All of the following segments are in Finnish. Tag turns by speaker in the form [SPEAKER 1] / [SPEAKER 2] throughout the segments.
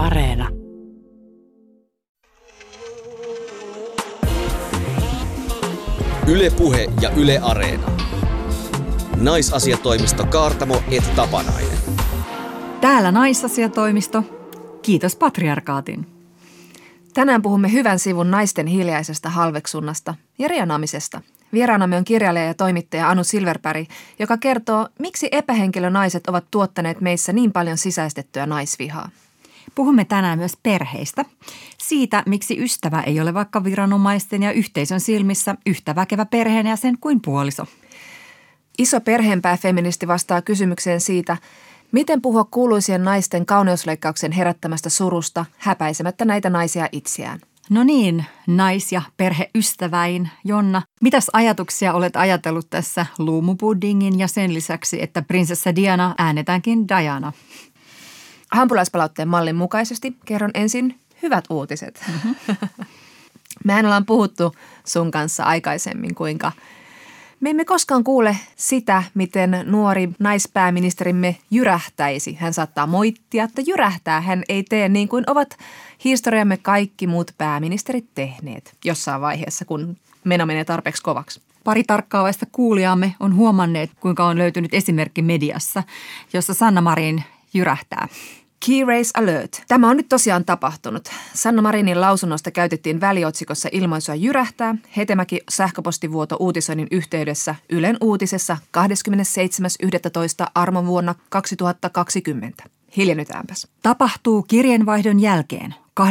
[SPEAKER 1] Areena.
[SPEAKER 2] Ylepuhe ja Yle Areena. Naisasiatoimisto Kaartamo et Tapanainen.
[SPEAKER 3] Täällä naisasiatoimisto. Kiitos patriarkaatin.
[SPEAKER 4] Tänään puhumme hyvän sivun naisten hiljaisesta halveksunnasta ja rienaamisesta. Vieraanamme on kirjailija ja toimittaja Anu Silverpäri, joka kertoo, miksi epähenkilönaiset ovat tuottaneet meissä niin paljon sisäistettyä naisvihaa.
[SPEAKER 3] Puhumme tänään myös perheistä. Siitä, miksi ystävä ei ole vaikka viranomaisten ja yhteisön silmissä yhtä väkevä perheenjäsen kuin puoliso.
[SPEAKER 4] Iso perheenpääfeministi vastaa kysymykseen siitä, miten puhua kuuluisien naisten kauneusleikkauksen herättämästä surusta häpäisemättä näitä naisia itseään.
[SPEAKER 3] No niin, nais- ja perheystäväin. Jonna, mitäs ajatuksia olet ajatellut tässä luumupuddingin ja sen lisäksi, että prinsessa Diana äänetäänkin Diana?
[SPEAKER 4] Hampulaispalautteen mallin mukaisesti kerron ensin hyvät uutiset. Mm-hmm. Mehän ollaan puhuttu sun kanssa aikaisemmin, kuinka me emme koskaan kuule sitä, miten nuori naispääministerimme jyrähtäisi. Hän saattaa moittia, että jyrähtää. Hän ei tee niin kuin ovat historiamme kaikki muut pääministerit tehneet jossain vaiheessa, kun meno menee tarpeeksi kovaksi.
[SPEAKER 3] Pari tarkkaavaista kuulijaamme on huomanneet, kuinka on löytynyt esimerkki mediassa, jossa Sanna Marin jyrähtää.
[SPEAKER 4] Key Race Alert. Tämä on nyt tosiaan tapahtunut. Sanna Marinin lausunnosta käytettiin väliotsikossa ilmaisua jyrähtää Hetemäki sähköpostivuoto uutisoinnin yhteydessä Ylen uutisessa 27.11. armon vuonna 2020. Hiljennytäänpäs.
[SPEAKER 3] Tapahtuu kirjeenvaihdon jälkeen 23.11.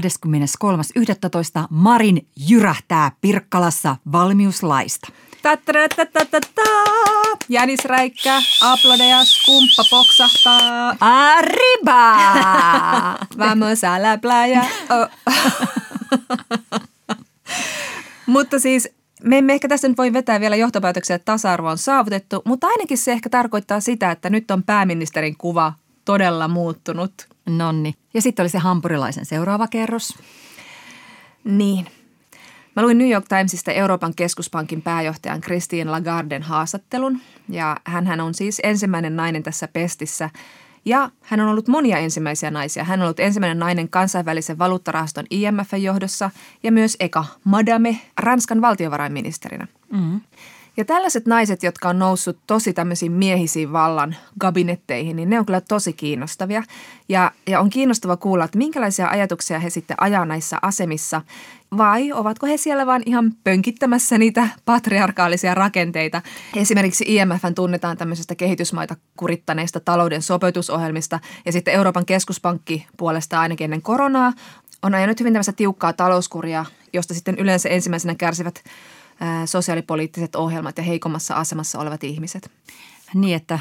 [SPEAKER 3] Marin jyrähtää Pirkkalassa valmiuslaista.
[SPEAKER 4] Jänis räikkä, aplodeja, skumppa poksahtaa.
[SPEAKER 3] Arriba!
[SPEAKER 4] Vamos a la playa. Oh. mutta siis me emme ehkä tästä nyt voi vetää vielä johtopäätöksiä, että tasa-arvo on saavutettu, mutta ainakin se ehkä tarkoittaa sitä, että nyt on pääministerin kuva todella muuttunut.
[SPEAKER 3] Nonni. Ja sitten oli se hampurilaisen seuraava kerros.
[SPEAKER 4] Niin. Mä luin New York Timesista Euroopan keskuspankin pääjohtajan Christine Lagarden haastattelun. Ja hän on siis ensimmäinen nainen tässä pestissä. Ja hän on ollut monia ensimmäisiä naisia. Hän on ollut ensimmäinen nainen kansainvälisen valuuttarahaston IMFn johdossa ja myös eka Madame Ranskan valtiovarainministerinä. Mm. Ja tällaiset naiset, jotka on noussut tosi tämmöisiin miehisiin vallan kabinetteihin, niin ne on kyllä tosi kiinnostavia. Ja, ja on kiinnostava kuulla, että minkälaisia ajatuksia he sitten ajaa näissä asemissa. Vai ovatko he siellä vain ihan pönkittämässä niitä patriarkaalisia rakenteita? Esimerkiksi IMFn tunnetaan tämmöisestä kehitysmaita kurittaneista talouden sopeutusohjelmista. Ja sitten Euroopan keskuspankki puolestaan ainakin ennen koronaa on ajanut hyvin tämmöistä tiukkaa talouskuria, josta sitten yleensä ensimmäisenä kärsivät – sosiaalipoliittiset ohjelmat ja heikommassa asemassa olevat ihmiset.
[SPEAKER 3] Niin, että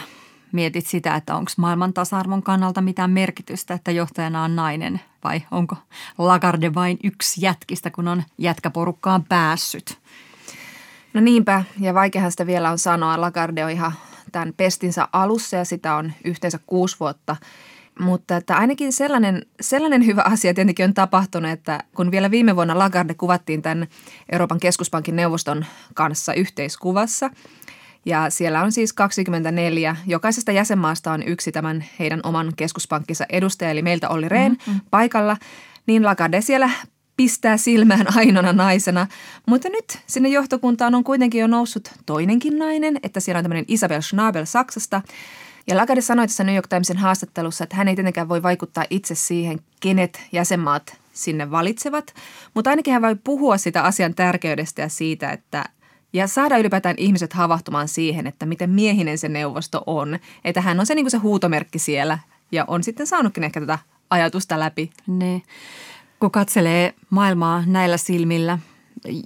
[SPEAKER 3] mietit sitä, että onko maailman tasa-arvon kannalta mitään merkitystä, että johtajana on nainen vai onko Lagarde vain yksi jätkistä, kun on jätkäporukkaan päässyt?
[SPEAKER 4] No niinpä, ja vaikeahan sitä vielä on sanoa. Lagarde on ihan tämän pestinsä alussa ja sitä on yhteensä kuusi vuotta – mutta että ainakin sellainen, sellainen hyvä asia tietenkin on tapahtunut, että kun vielä viime vuonna Lagarde kuvattiin tämän Euroopan keskuspankin neuvoston kanssa yhteiskuvassa, ja siellä on siis 24, jokaisesta jäsenmaasta on yksi tämän heidän oman keskuspankkinsa edustaja, eli meiltä Olli Rehn mm-hmm. paikalla, niin Lagarde siellä pistää silmään ainoana naisena. Mutta nyt sinne johtokuntaan on kuitenkin jo noussut toinenkin nainen, että siellä on tämmöinen Isabel Schnabel Saksasta – ja Lagarde sanoi tässä New York Timesin haastattelussa, että hän ei tietenkään voi vaikuttaa itse siihen, kenet jäsenmaat sinne valitsevat, mutta ainakin hän voi puhua sitä asian tärkeydestä ja siitä, että ja saada ylipäätään ihmiset havahtumaan siihen, että miten miehinen se neuvosto on. Että hän on se, niin kuin se huutomerkki siellä ja on sitten saanutkin ehkä tätä ajatusta läpi.
[SPEAKER 3] Ne. Kun katselee maailmaa näillä silmillä,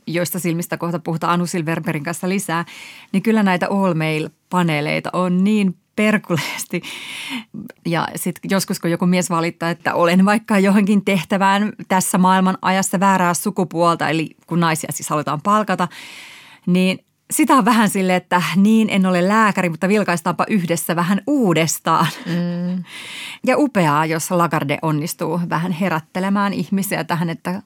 [SPEAKER 3] joista silmistä kohta puhutaan Anu Silverberin kanssa lisää, niin kyllä näitä all mail-paneeleita on niin perkuleesti. Ja sitten joskus, kun joku mies valittaa, että olen vaikka johonkin tehtävään tässä maailman ajassa väärää sukupuolta, eli kun naisia siis halutaan palkata, niin sitä on vähän sille, että niin en ole lääkäri, mutta vilkaistaanpa yhdessä vähän uudestaan. Mm. Ja upeaa, jos Lagarde onnistuu vähän herättelemään ihmisiä tähän, että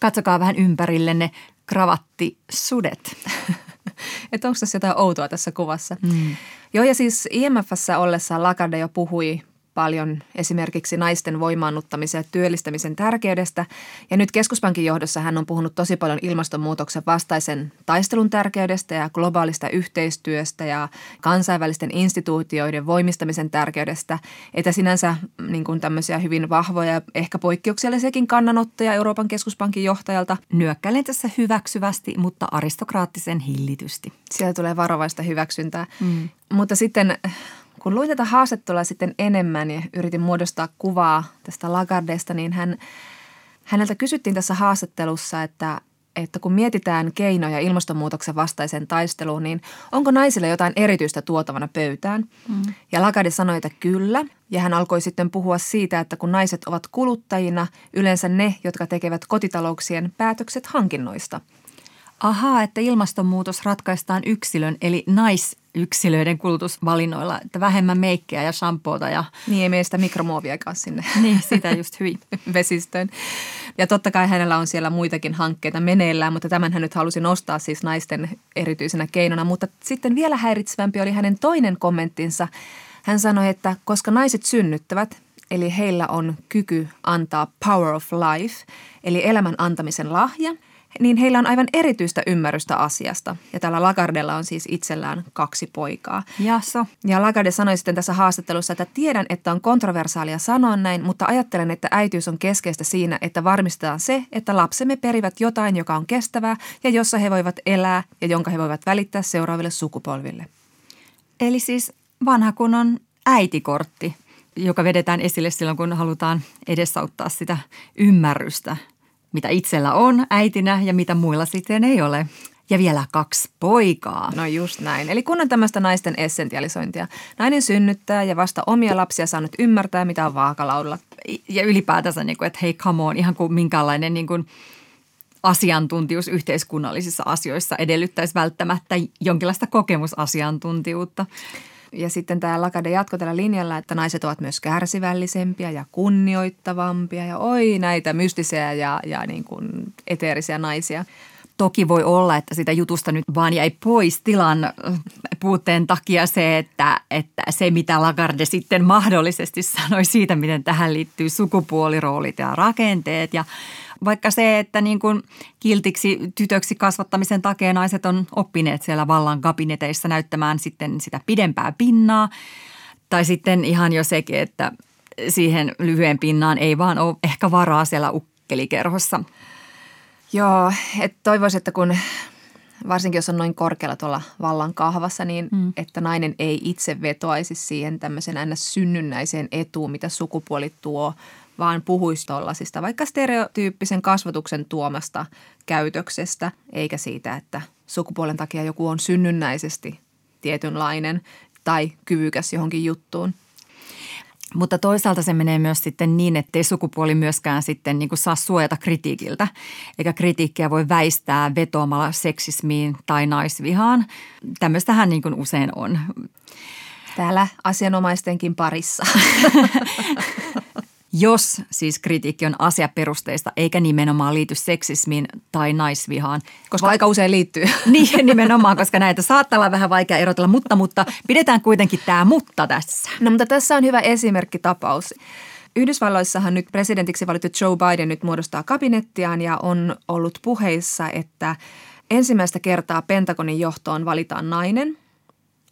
[SPEAKER 3] katsokaa vähän ympärillenne kravattissudet.
[SPEAKER 4] että onko tässä jotain outoa tässä kuvassa. Mm. Joo ja siis IMFssä ollessaan Lagarde jo puhui paljon esimerkiksi naisten voimaannuttamisen ja työllistämisen tärkeydestä. Ja nyt keskuspankin johdossa hän on puhunut tosi paljon ilmastonmuutoksen vastaisen taistelun tärkeydestä ja globaalista yhteistyöstä ja kansainvälisten instituutioiden voimistamisen tärkeydestä. Että sinänsä niin kuin tämmöisiä hyvin vahvoja, ehkä poikkeuksellisiakin kannanottoja Euroopan keskuspankin johtajalta.
[SPEAKER 3] Nyökkäilen tässä hyväksyvästi, mutta aristokraattisen hillitysti.
[SPEAKER 4] Sieltä tulee varovaista hyväksyntää. Mm. Mutta sitten kun luin tätä haastattelua sitten enemmän ja yritin muodostaa kuvaa tästä Lagardesta, niin hän, häneltä kysyttiin tässä haastattelussa, että, että kun mietitään keinoja ilmastonmuutoksen vastaiseen taisteluun, niin onko naisille jotain erityistä tuotavana pöytään? Mm. Ja Lagarde sanoi, että kyllä. Ja hän alkoi sitten puhua siitä, että kun naiset ovat kuluttajina, yleensä ne, jotka tekevät kotitalouksien päätökset hankinnoista –
[SPEAKER 3] Ahaa, että ilmastonmuutos ratkaistaan yksilön eli naisyksilöiden kulutusvalinnoilla, että vähemmän meikkiä ja shampoota. Ja...
[SPEAKER 4] Niin ei meistä mikromuoviakaan sinne.
[SPEAKER 3] niin, sitä just hyvin.
[SPEAKER 4] Vesistöön. Ja totta kai hänellä on siellä muitakin hankkeita meneillään, mutta tämän hän nyt halusi nostaa siis naisten erityisenä keinona. Mutta sitten vielä häiritsevämpi oli hänen toinen kommenttinsa. Hän sanoi, että koska naiset synnyttävät, eli heillä on kyky antaa power of life, eli elämän antamisen lahja – niin heillä on aivan erityistä ymmärrystä asiasta. Ja tällä Lagardella on siis itsellään kaksi poikaa.
[SPEAKER 3] Jasso.
[SPEAKER 4] Ja Lagarde sanoi sitten tässä haastattelussa, että tiedän, että on kontroversaalia sanoa näin, mutta ajattelen, että äitiys on keskeistä siinä, että varmistetaan se, että lapsemme perivät jotain, joka on kestävää ja jossa he voivat elää ja jonka he voivat välittää seuraaville sukupolville.
[SPEAKER 3] Eli siis vanha kunnon äitikortti, joka vedetään esille silloin, kun halutaan edesauttaa sitä ymmärrystä mitä itsellä on äitinä ja mitä muilla sitten ei ole. Ja vielä kaksi poikaa.
[SPEAKER 4] No just näin. Eli kun on tämmöistä naisten essentialisointia. Nainen synnyttää ja vasta omia lapsia saa nyt ymmärtää, mitä on vaakalaudella.
[SPEAKER 3] Ja ylipäätänsä, niin kuin, että hei, come on, ihan kuin minkälainen niin kuin asiantuntijuus yhteiskunnallisissa asioissa edellyttäisi välttämättä jonkinlaista kokemusasiantuntijuutta.
[SPEAKER 4] Ja sitten tämä Lakade jatko tällä linjalla, että naiset ovat myös kärsivällisempiä ja kunnioittavampia ja oi näitä mystisiä ja, ja niin kuin eteerisiä naisia.
[SPEAKER 3] Toki voi olla, että sitä jutusta nyt vaan jäi pois tilan puutteen takia se, että, että se mitä Lagarde sitten mahdollisesti sanoi siitä, miten tähän liittyy sukupuoliroolit ja rakenteet ja vaikka se, että niin kuin kiltiksi tytöksi kasvattamisen takia naiset on oppineet siellä vallan kabineteissa näyttämään sitten sitä pidempää pinnaa. Tai sitten ihan jo sekin, että siihen lyhyen pinnaan ei vaan ole ehkä varaa siellä ukkelikerhossa.
[SPEAKER 4] Joo, että toivoisin, että kun varsinkin jos on noin korkealla tuolla vallan kahvassa, niin mm. että nainen ei itse vetoaisi siihen tämmöisen aina synnynnäiseen etuun, mitä sukupuoli tuo, vaan puhuisi tuollaisista vaikka stereotyyppisen kasvatuksen tuomasta käytöksestä, eikä siitä, että sukupuolen takia joku on synnynnäisesti tietynlainen tai kyvykäs johonkin juttuun.
[SPEAKER 3] Mutta toisaalta se menee myös sitten niin, ettei sukupuoli myöskään sitten niin kuin saa suojata kritiikiltä. Eikä kritiikkiä voi väistää vetoamalla seksismiin tai naisvihaan. Tämmöistähän niin kuin usein on.
[SPEAKER 4] Täällä asianomaistenkin parissa.
[SPEAKER 3] jos siis kritiikki on asiaperusteista eikä nimenomaan liity seksismiin tai naisvihaan.
[SPEAKER 4] Koska Va- aika usein liittyy.
[SPEAKER 3] Niin, nimenomaan, koska näitä saattaa olla vähän vaikea erotella, mutta, mutta pidetään kuitenkin tämä mutta tässä.
[SPEAKER 4] No mutta tässä on hyvä esimerkkitapaus. Yhdysvalloissahan nyt presidentiksi valittu Joe Biden nyt muodostaa kabinettiaan ja on ollut puheissa, että ensimmäistä kertaa Pentagonin johtoon valitaan nainen.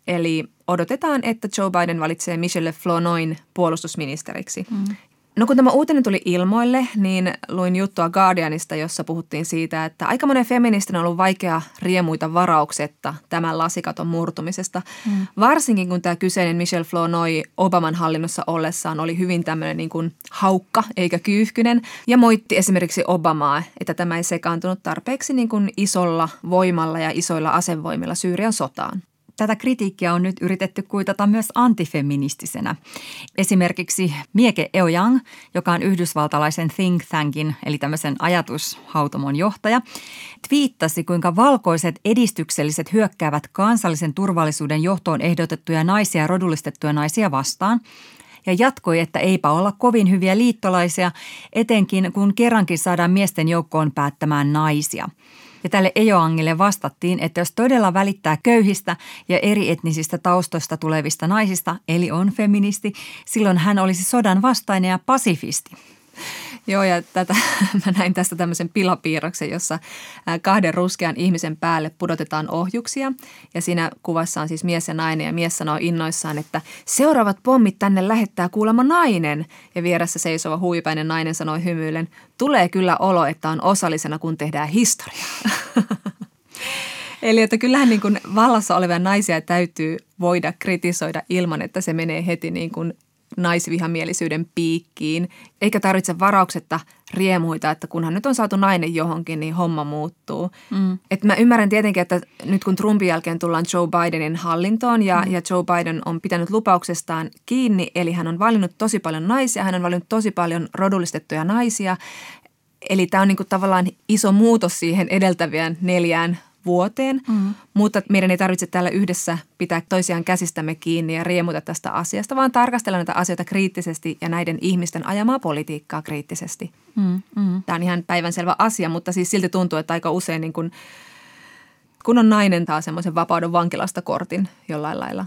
[SPEAKER 4] Eli odotetaan, että Joe Biden valitsee Michelle Flournoyn puolustusministeriksi. Mm. No kun tämä uutinen tuli ilmoille, niin luin juttua Guardianista, jossa puhuttiin siitä, että aika monen feministin on ollut vaikea riemuita varauksetta tämän lasikaton murtumisesta. Mm. Varsinkin kun tämä kyseinen Michelle Flournoy Obaman hallinnossa ollessaan oli hyvin tämmöinen niin kuin haukka eikä kyyhkynen ja moitti esimerkiksi Obamaa, että tämä ei sekaantunut tarpeeksi niin kuin isolla voimalla ja isoilla asevoimilla Syyrian sotaan.
[SPEAKER 3] Tätä kritiikkiä on nyt yritetty kuitata myös antifeministisenä. Esimerkiksi Mieke Eojang, joka on yhdysvaltalaisen think tankin, eli tämmöisen ajatushautomon johtaja, twiittasi, kuinka valkoiset edistykselliset hyökkäävät kansallisen turvallisuuden johtoon ehdotettuja naisia ja rodullistettuja naisia vastaan – ja jatkoi, että eipä olla kovin hyviä liittolaisia, etenkin kun kerrankin saadaan miesten joukkoon päättämään naisia – Ja tälle Ejoangille vastattiin, että jos todella välittää köyhistä ja eri etnisistä taustoista tulevista naisista, eli on feministi, silloin hän olisi sodan vastainen ja pasifisti.
[SPEAKER 4] Joo, ja tätä, mä näin tästä tämmöisen pilapiirroksen, jossa kahden ruskean ihmisen päälle pudotetaan ohjuksia. Ja siinä kuvassa on siis mies ja nainen, ja mies sanoo innoissaan, että seuraavat pommit tänne lähettää kuulemma nainen. Ja vieressä seisova huipäinen nainen sanoi hymyillen, tulee kyllä olo, että on osallisena, kun tehdään historiaa. Eli että kyllähän niin kuin vallassa olevia naisia täytyy voida kritisoida ilman, että se menee heti niin kuin naisvihamielisyyden piikkiin, eikä tarvitse varauksetta riemuita, että kunhan nyt on saatu nainen johonkin, niin homma muuttuu. Mm. Et mä ymmärrän tietenkin, että nyt kun Trumpin jälkeen tullaan Joe Bidenin hallintoon ja, mm. ja Joe Biden on pitänyt lupauksestaan kiinni, eli hän on valinnut tosi paljon naisia, hän on valinnut tosi paljon rodullistettuja naisia, Eli tämä on niin kuin tavallaan iso muutos siihen edeltävään neljään vuoteen, mm. mutta meidän ei tarvitse täällä yhdessä pitää toisiaan käsistämme kiinni ja riemuta tästä asiasta, vaan tarkastella näitä asioita kriittisesti ja näiden ihmisten ajamaa politiikkaa kriittisesti. Mm. Mm. Tämä on ihan päivänselvä asia, mutta siis silti tuntuu, että aika usein niin kun, kun on nainen taas semmoisen vapauden vankilasta kortin jollain lailla.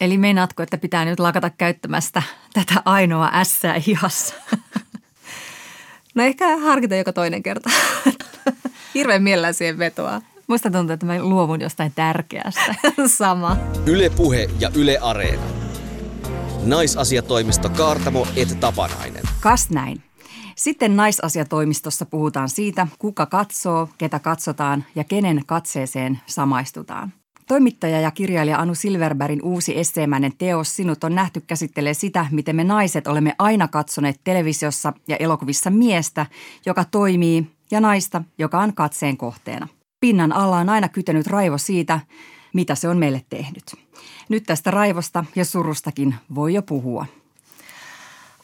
[SPEAKER 3] Eli meinaatko, että pitää nyt lakata käyttämästä tätä ainoa ässää ihassa?
[SPEAKER 4] No ehkä harkita joka toinen kerta. Hirveän mielellään siihen vetoa.
[SPEAKER 3] Musta tuntuu, että mä luovun jostain tärkeästä.
[SPEAKER 4] Sama.
[SPEAKER 2] Yle Puhe ja Yle Areena. Naisasiatoimisto Kaartamo et Tapanainen.
[SPEAKER 3] Kas näin. Sitten naisasiatoimistossa puhutaan siitä, kuka katsoo, ketä katsotaan ja kenen katseeseen samaistutaan. Toimittaja ja kirjailija Anu Silverbergin uusi esseemäinen teos Sinut on nähty käsittelee sitä, miten me naiset olemme aina katsoneet televisiossa ja elokuvissa miestä, joka toimii, ja naista, joka on katseen kohteena. Pinnan alla on aina kytenyt raivo siitä, mitä se on meille tehnyt. Nyt tästä raivosta ja surustakin voi jo puhua.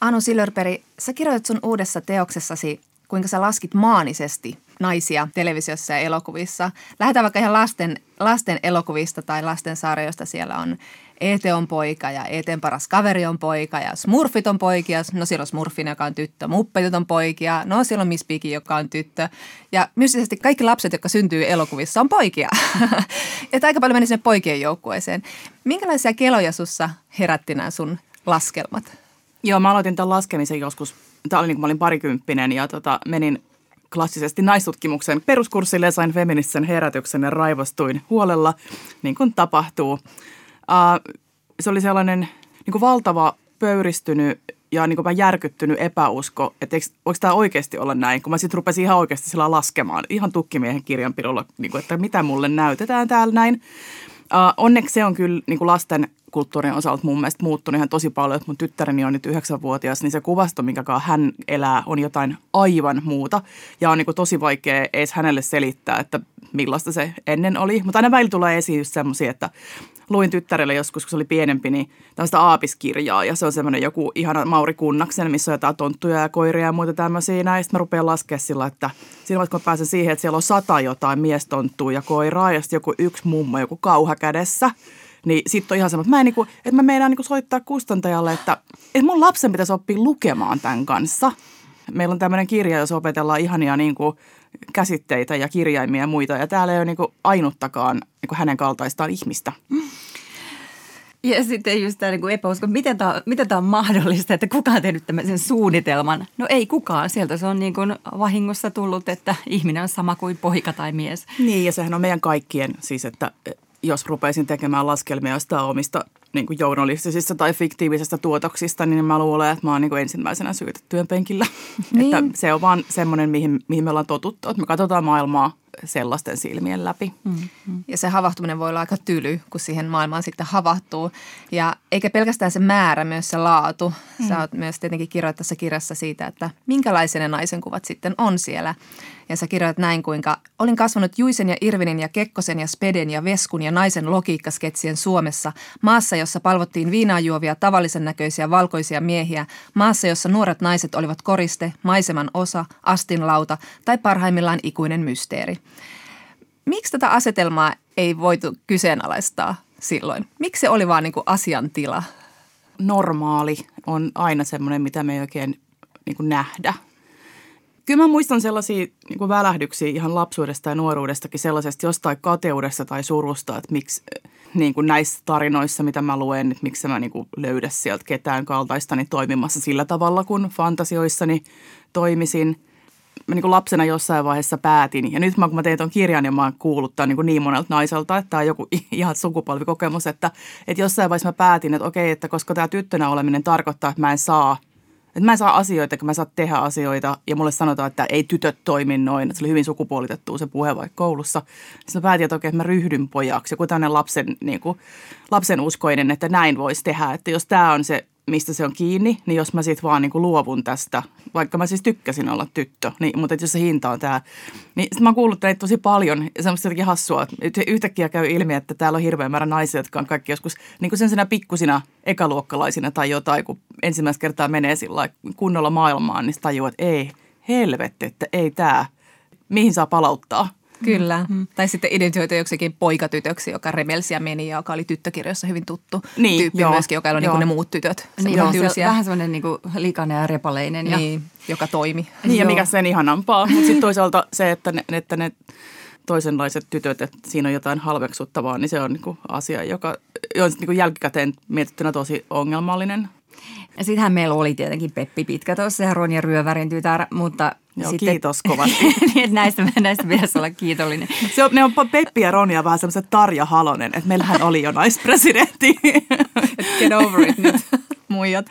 [SPEAKER 4] Anu Silverberg, sä kirjoitat sun uudessa teoksessasi kuinka sä laskit maanisesti naisia televisiossa ja elokuvissa. Lähdetään vaikka ihan lasten, lasten elokuvista tai lasten sarjoista. Siellä on Eete on poika ja Eeteen paras kaveri on poika ja Smurfit on poikia. No siellä on Smurfin, joka on tyttö. Muppetit on poikia. No siellä on Miss Piggy, joka on tyttö. Ja mystisesti kaikki lapset, jotka syntyy elokuvissa, on poikia. että aika paljon meni sinne poikien joukkueeseen. Minkälaisia keloja sussa herätti nämä sun laskelmat?
[SPEAKER 1] Joo, mä aloitin tämän laskemisen joskus tämä oli niin kuin mä olin parikymppinen ja tota, menin klassisesti naistutkimuksen peruskurssille ja sain feministisen herätyksen ja raivostuin huolella, niin kuin tapahtuu. Uh, se oli sellainen niin kuin valtava pöyristynyt ja niin kuin järkyttynyt epäusko, että voiko tämä oikeasti olla näin, kun mä sitten rupesin ihan oikeasti sillä laskemaan, ihan tukkimiehen kirjanpidolla, niin kuin, että mitä mulle näytetään täällä näin. Uh, onneksi se on kyllä niin kuin lasten kulttuurin osalta mun mielestä muuttunut ihan tosi paljon. Että mun tyttäreni on nyt yhdeksänvuotias, niin se kuvasto, minkä hän elää, on jotain aivan muuta. Ja on niin kuin tosi vaikea edes hänelle selittää, että millaista se ennen oli. Mutta aina välillä tulee esiin just semmoisia, että luin tyttärelle joskus, kun se oli pienempi, niin tämmöistä aapiskirjaa. Ja se on semmoinen joku ihana Mauri Kunnaksen, missä on jotain tonttuja ja koiria ja muita tämmöisiä. Näin. Sitten mä rupean laskemaan sillä, että siinä kun mä pääsen siihen, että siellä on sata jotain miestonttua ja koiraa ja sitten joku yksi mummo, joku kauha kädessä – niin sitten on ihan semmoinen, että mä, niinku, että mä meinaan niinku soittaa kustantajalle, että, että mun lapsen pitäisi oppia lukemaan tämän kanssa. Meillä on tämmöinen kirja, jossa opetellaan ihania niinku käsitteitä ja kirjaimia ja muita. Ja täällä ei ole niinku ainuttakaan niinku hänen kaltaistaan ihmistä.
[SPEAKER 3] Ja sitten just tämä niin epäusko, miten tämä, miten tämä on mahdollista, että kuka on tehnyt tämmöisen suunnitelman? No ei kukaan. Sieltä se on niin kuin vahingossa tullut, että ihminen on sama kuin poika tai mies.
[SPEAKER 1] Niin ja sehän on meidän kaikkien siis, että jos rupeisin tekemään laskelmia jostain omista niin kuin journalistisista tai fiktiivisistä tuotoksista, niin mä luulen, että mä oon niin kuin ensimmäisenä syytettyön penkillä. Niin. että se on vaan semmoinen, mihin, mihin me ollaan totuttu, että me katsotaan maailmaa sellaisten silmien läpi. Mm-hmm.
[SPEAKER 4] Ja se havahtuminen voi olla aika tyly, kun siihen maailmaan sitten havahtuu. Ja eikä pelkästään se määrä, myös se laatu. Mm. Sä oot myös tietenkin kirjoittaa tässä kirjassa siitä, että minkälaisia ne naisen kuvat sitten on siellä. Ja sä kirjoitat näin, kuinka olin kasvanut Juisen ja Irvinin ja Kekkosen ja Speden ja Veskun ja naisen logiikkasketsien Suomessa, maassa, jossa palvottiin viinaa juovia tavallisen näköisiä valkoisia miehiä, maassa, jossa nuoret naiset olivat koriste, maiseman osa, astinlauta tai parhaimmillaan ikuinen mysteeri. Miksi tätä asetelmaa ei voitu kyseenalaistaa silloin? Miksi se oli vaan niin kuin asiantila?
[SPEAKER 1] Normaali on aina semmoinen, mitä me ei oikein niin kuin nähdä. Kyllä mä muistan sellaisia niin kuin välähdyksiä ihan lapsuudesta ja nuoruudestakin sellaisesta jostain kateudesta tai surusta, että miksi niin kuin näissä tarinoissa, mitä mä luen, että miksi mä niin kuin löydä sieltä ketään kaltaistani toimimassa sillä tavalla, kun fantasioissani toimisin. Mä niin kuin lapsena jossain vaiheessa päätin, ja nyt mä, kun mä tein tuon kirjan, niin mä oon kuullut tämän niin, kuin niin monelta naiselta, että tämä on joku ihan sukupolvikokemus, että, että jossain vaiheessa mä päätin, että okei, että koska tämä tyttönä oleminen tarkoittaa, että mä en saa – että mä en saa asioita, kun mä saa tehdä asioita ja mulle sanotaan, että ei tytöt toimi noin. Se oli hyvin sukupuolitettu se puhe vaikka koulussa. Sitten mä päätin, että okei, että mä ryhdyn pojaksi. Joku tämmöinen lapsen, niin kuin, lapsen uskoinen, että näin voisi tehdä. Että jos tämä on se mistä se on kiinni, niin jos mä sitten vaan niin kuin luovun tästä, vaikka mä siis tykkäsin olla tyttö, niin, mutta jos se hinta on tämä, niin sit mä oon kuullut näitä tosi paljon ja semmoista jotenkin hassua, että yhtäkkiä käy ilmi, että täällä on hirveän määrä naisia, jotka on kaikki joskus niin kuin sen pikkusina ekaluokkalaisina tai jotain, kun ensimmäistä kertaa menee sillä kunnolla maailmaan, niin tajuaa, että ei, helvetti, että ei tämä, mihin saa palauttaa –
[SPEAKER 4] Kyllä. Mm. Tai sitten identioitu joksikin poikatytöksi, joka remelsiä meni ja joka oli tyttökirjoissa hyvin tuttu
[SPEAKER 1] niin,
[SPEAKER 4] tyyppi joo, myöskin, joka oli niin kuin ne muut tytöt.
[SPEAKER 3] Niin, joo, se vähän semmoinen niin kuin likainen ja repaleinen. Ja...
[SPEAKER 4] Niin, joka toimi.
[SPEAKER 1] Niin, ja mikä sen ihanampaa. Mutta sitten toisaalta se, että ne, että ne toisenlaiset tytöt, että siinä on jotain halveksuttavaa, niin se on niin kuin asia, joka on niin kuin jälkikäteen mietittynä tosi ongelmallinen.
[SPEAKER 3] Ja sittenhän meillä oli tietenkin Peppi Pitkä tuossa ja Ronja Ryövärin tytär, mutta
[SPEAKER 1] Joo,
[SPEAKER 3] sitten,
[SPEAKER 1] kiitos kovasti.
[SPEAKER 3] niin, että näistä, näistä pitäisi olla kiitollinen.
[SPEAKER 1] Se on, ne on Peppi ja Ronja vähän semmoiset Tarja Halonen, että meillähän oli jo naispresidentti.
[SPEAKER 4] Get over it nyt, muijat.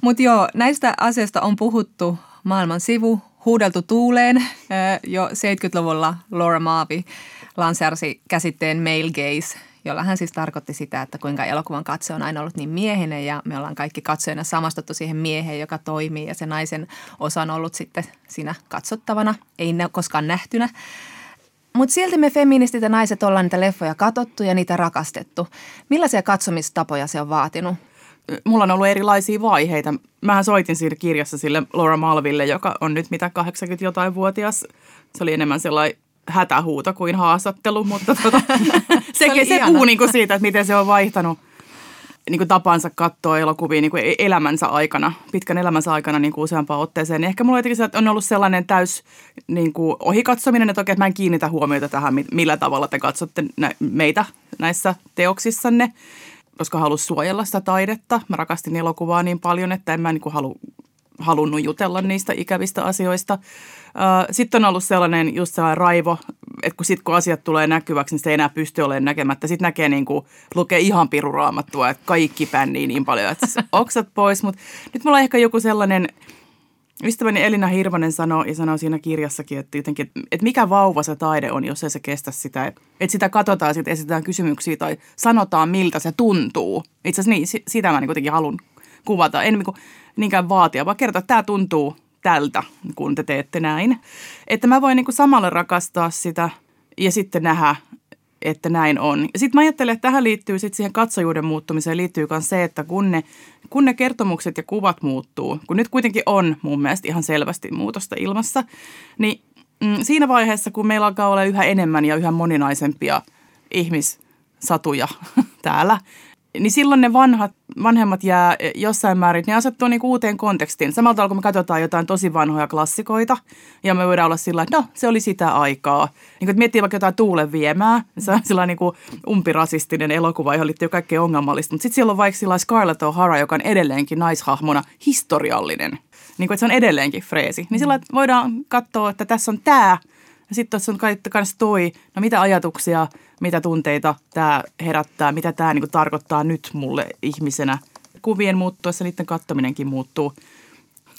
[SPEAKER 4] Mutta joo, näistä asioista on puhuttu maailman sivu, huudeltu tuuleen. Jo 70-luvulla Laura Maavi lanseerasi käsitteen male gaze – jolla hän siis tarkoitti sitä, että kuinka elokuvan katse on aina ollut niin miehinen ja me ollaan kaikki katsojana samastuttu siihen mieheen, joka toimii ja se naisen osa on ollut sitten siinä katsottavana, ei ne koskaan nähtynä. Mutta silti me feministit ja naiset ollaan niitä leffoja katottu ja niitä rakastettu. Millaisia katsomistapoja se on vaatinut?
[SPEAKER 1] Mulla on ollut erilaisia vaiheita. Mähän soitin siinä kirjassa sille Laura Malville, joka on nyt mitä 80 jotain vuotias. Se oli enemmän sellainen hätähuuto kuin haastattelu, mutta tota, se, se, se puhuu niin kuin siitä, että miten se on vaihtanut niin kuin tapansa katsoa elokuvia niin kuin e- elämänsä aikana, pitkän elämänsä aikana niin kuin useampaan otteeseen. Ehkä mulla jotenkin on ollut sellainen täys niin kuin ohikatsominen, että oikein, että mä en kiinnitä huomiota tähän, millä tavalla te katsotte meitä näissä teoksissanne, koska halusin suojella sitä taidetta. Mä rakastin elokuvaa niin paljon, että en mä niin kuin halu, halunnut jutella niistä ikävistä asioista. Sitten on ollut sellainen just sellainen raivo, että kun, sit, kun asiat tulee näkyväksi, niin se ei enää pysty olemaan näkemättä. Sitten näkee niin kuin, lukee ihan piruraamattua, että kaikki pännii niin paljon, että oksat pois. Mutta nyt mulla on ehkä joku sellainen, ystäväni Elina Hirvonen sanoi ja sanoi siinä kirjassakin, että, jotenkin, että mikä vauva se taide on, jos ei se kestä sitä. Että sitä katsotaan, sitten esitetään kysymyksiä tai sanotaan, miltä se tuntuu. Itse asiassa niin, sitä mä niin kuitenkin haluan kuvata. En niin kuin, niinkään vaatia, vaan kertoa, että tämä tuntuu tältä, kun te teette näin. Että mä voin niin kuin samalla rakastaa sitä ja sitten nähdä, että näin on. Sitten mä ajattelen, että tähän liittyy sitten siihen katsojuuden muuttumiseen liittyy myös se, että kun ne, kun ne kertomukset ja kuvat muuttuu, kun nyt kuitenkin on mun mielestä ihan selvästi muutosta ilmassa, niin mm, siinä vaiheessa, kun meillä alkaa olla yhä enemmän ja yhä moninaisempia ihmissatuja täällä, niin silloin ne vanhat, vanhemmat jää jossain määrin, ne asettuu niin uuteen kontekstiin. Samalla tavalla kun me katsotaan jotain tosi vanhoja klassikoita, ja me voidaan olla sillä että no, se oli sitä aikaa. Niin kun miettii vaikka jotain tuulen viemää, se on sellainen niin umpirasistinen elokuva, johon liittyy kaikkea ongelmallista. Mutta sitten siellä on vaikka sillä Scarlett O'Hara, joka on edelleenkin naishahmona historiallinen. Niin kuin, että se on edelleenkin freesi. Niin sillä voidaan katsoa, että tässä on tämä, ja sitten tuossa on kanssa toi, no mitä ajatuksia, mitä tunteita tämä herättää, mitä tämä niinku tarkoittaa nyt mulle ihmisenä. Kuvien muuttuessa niiden kattominenkin muuttuu.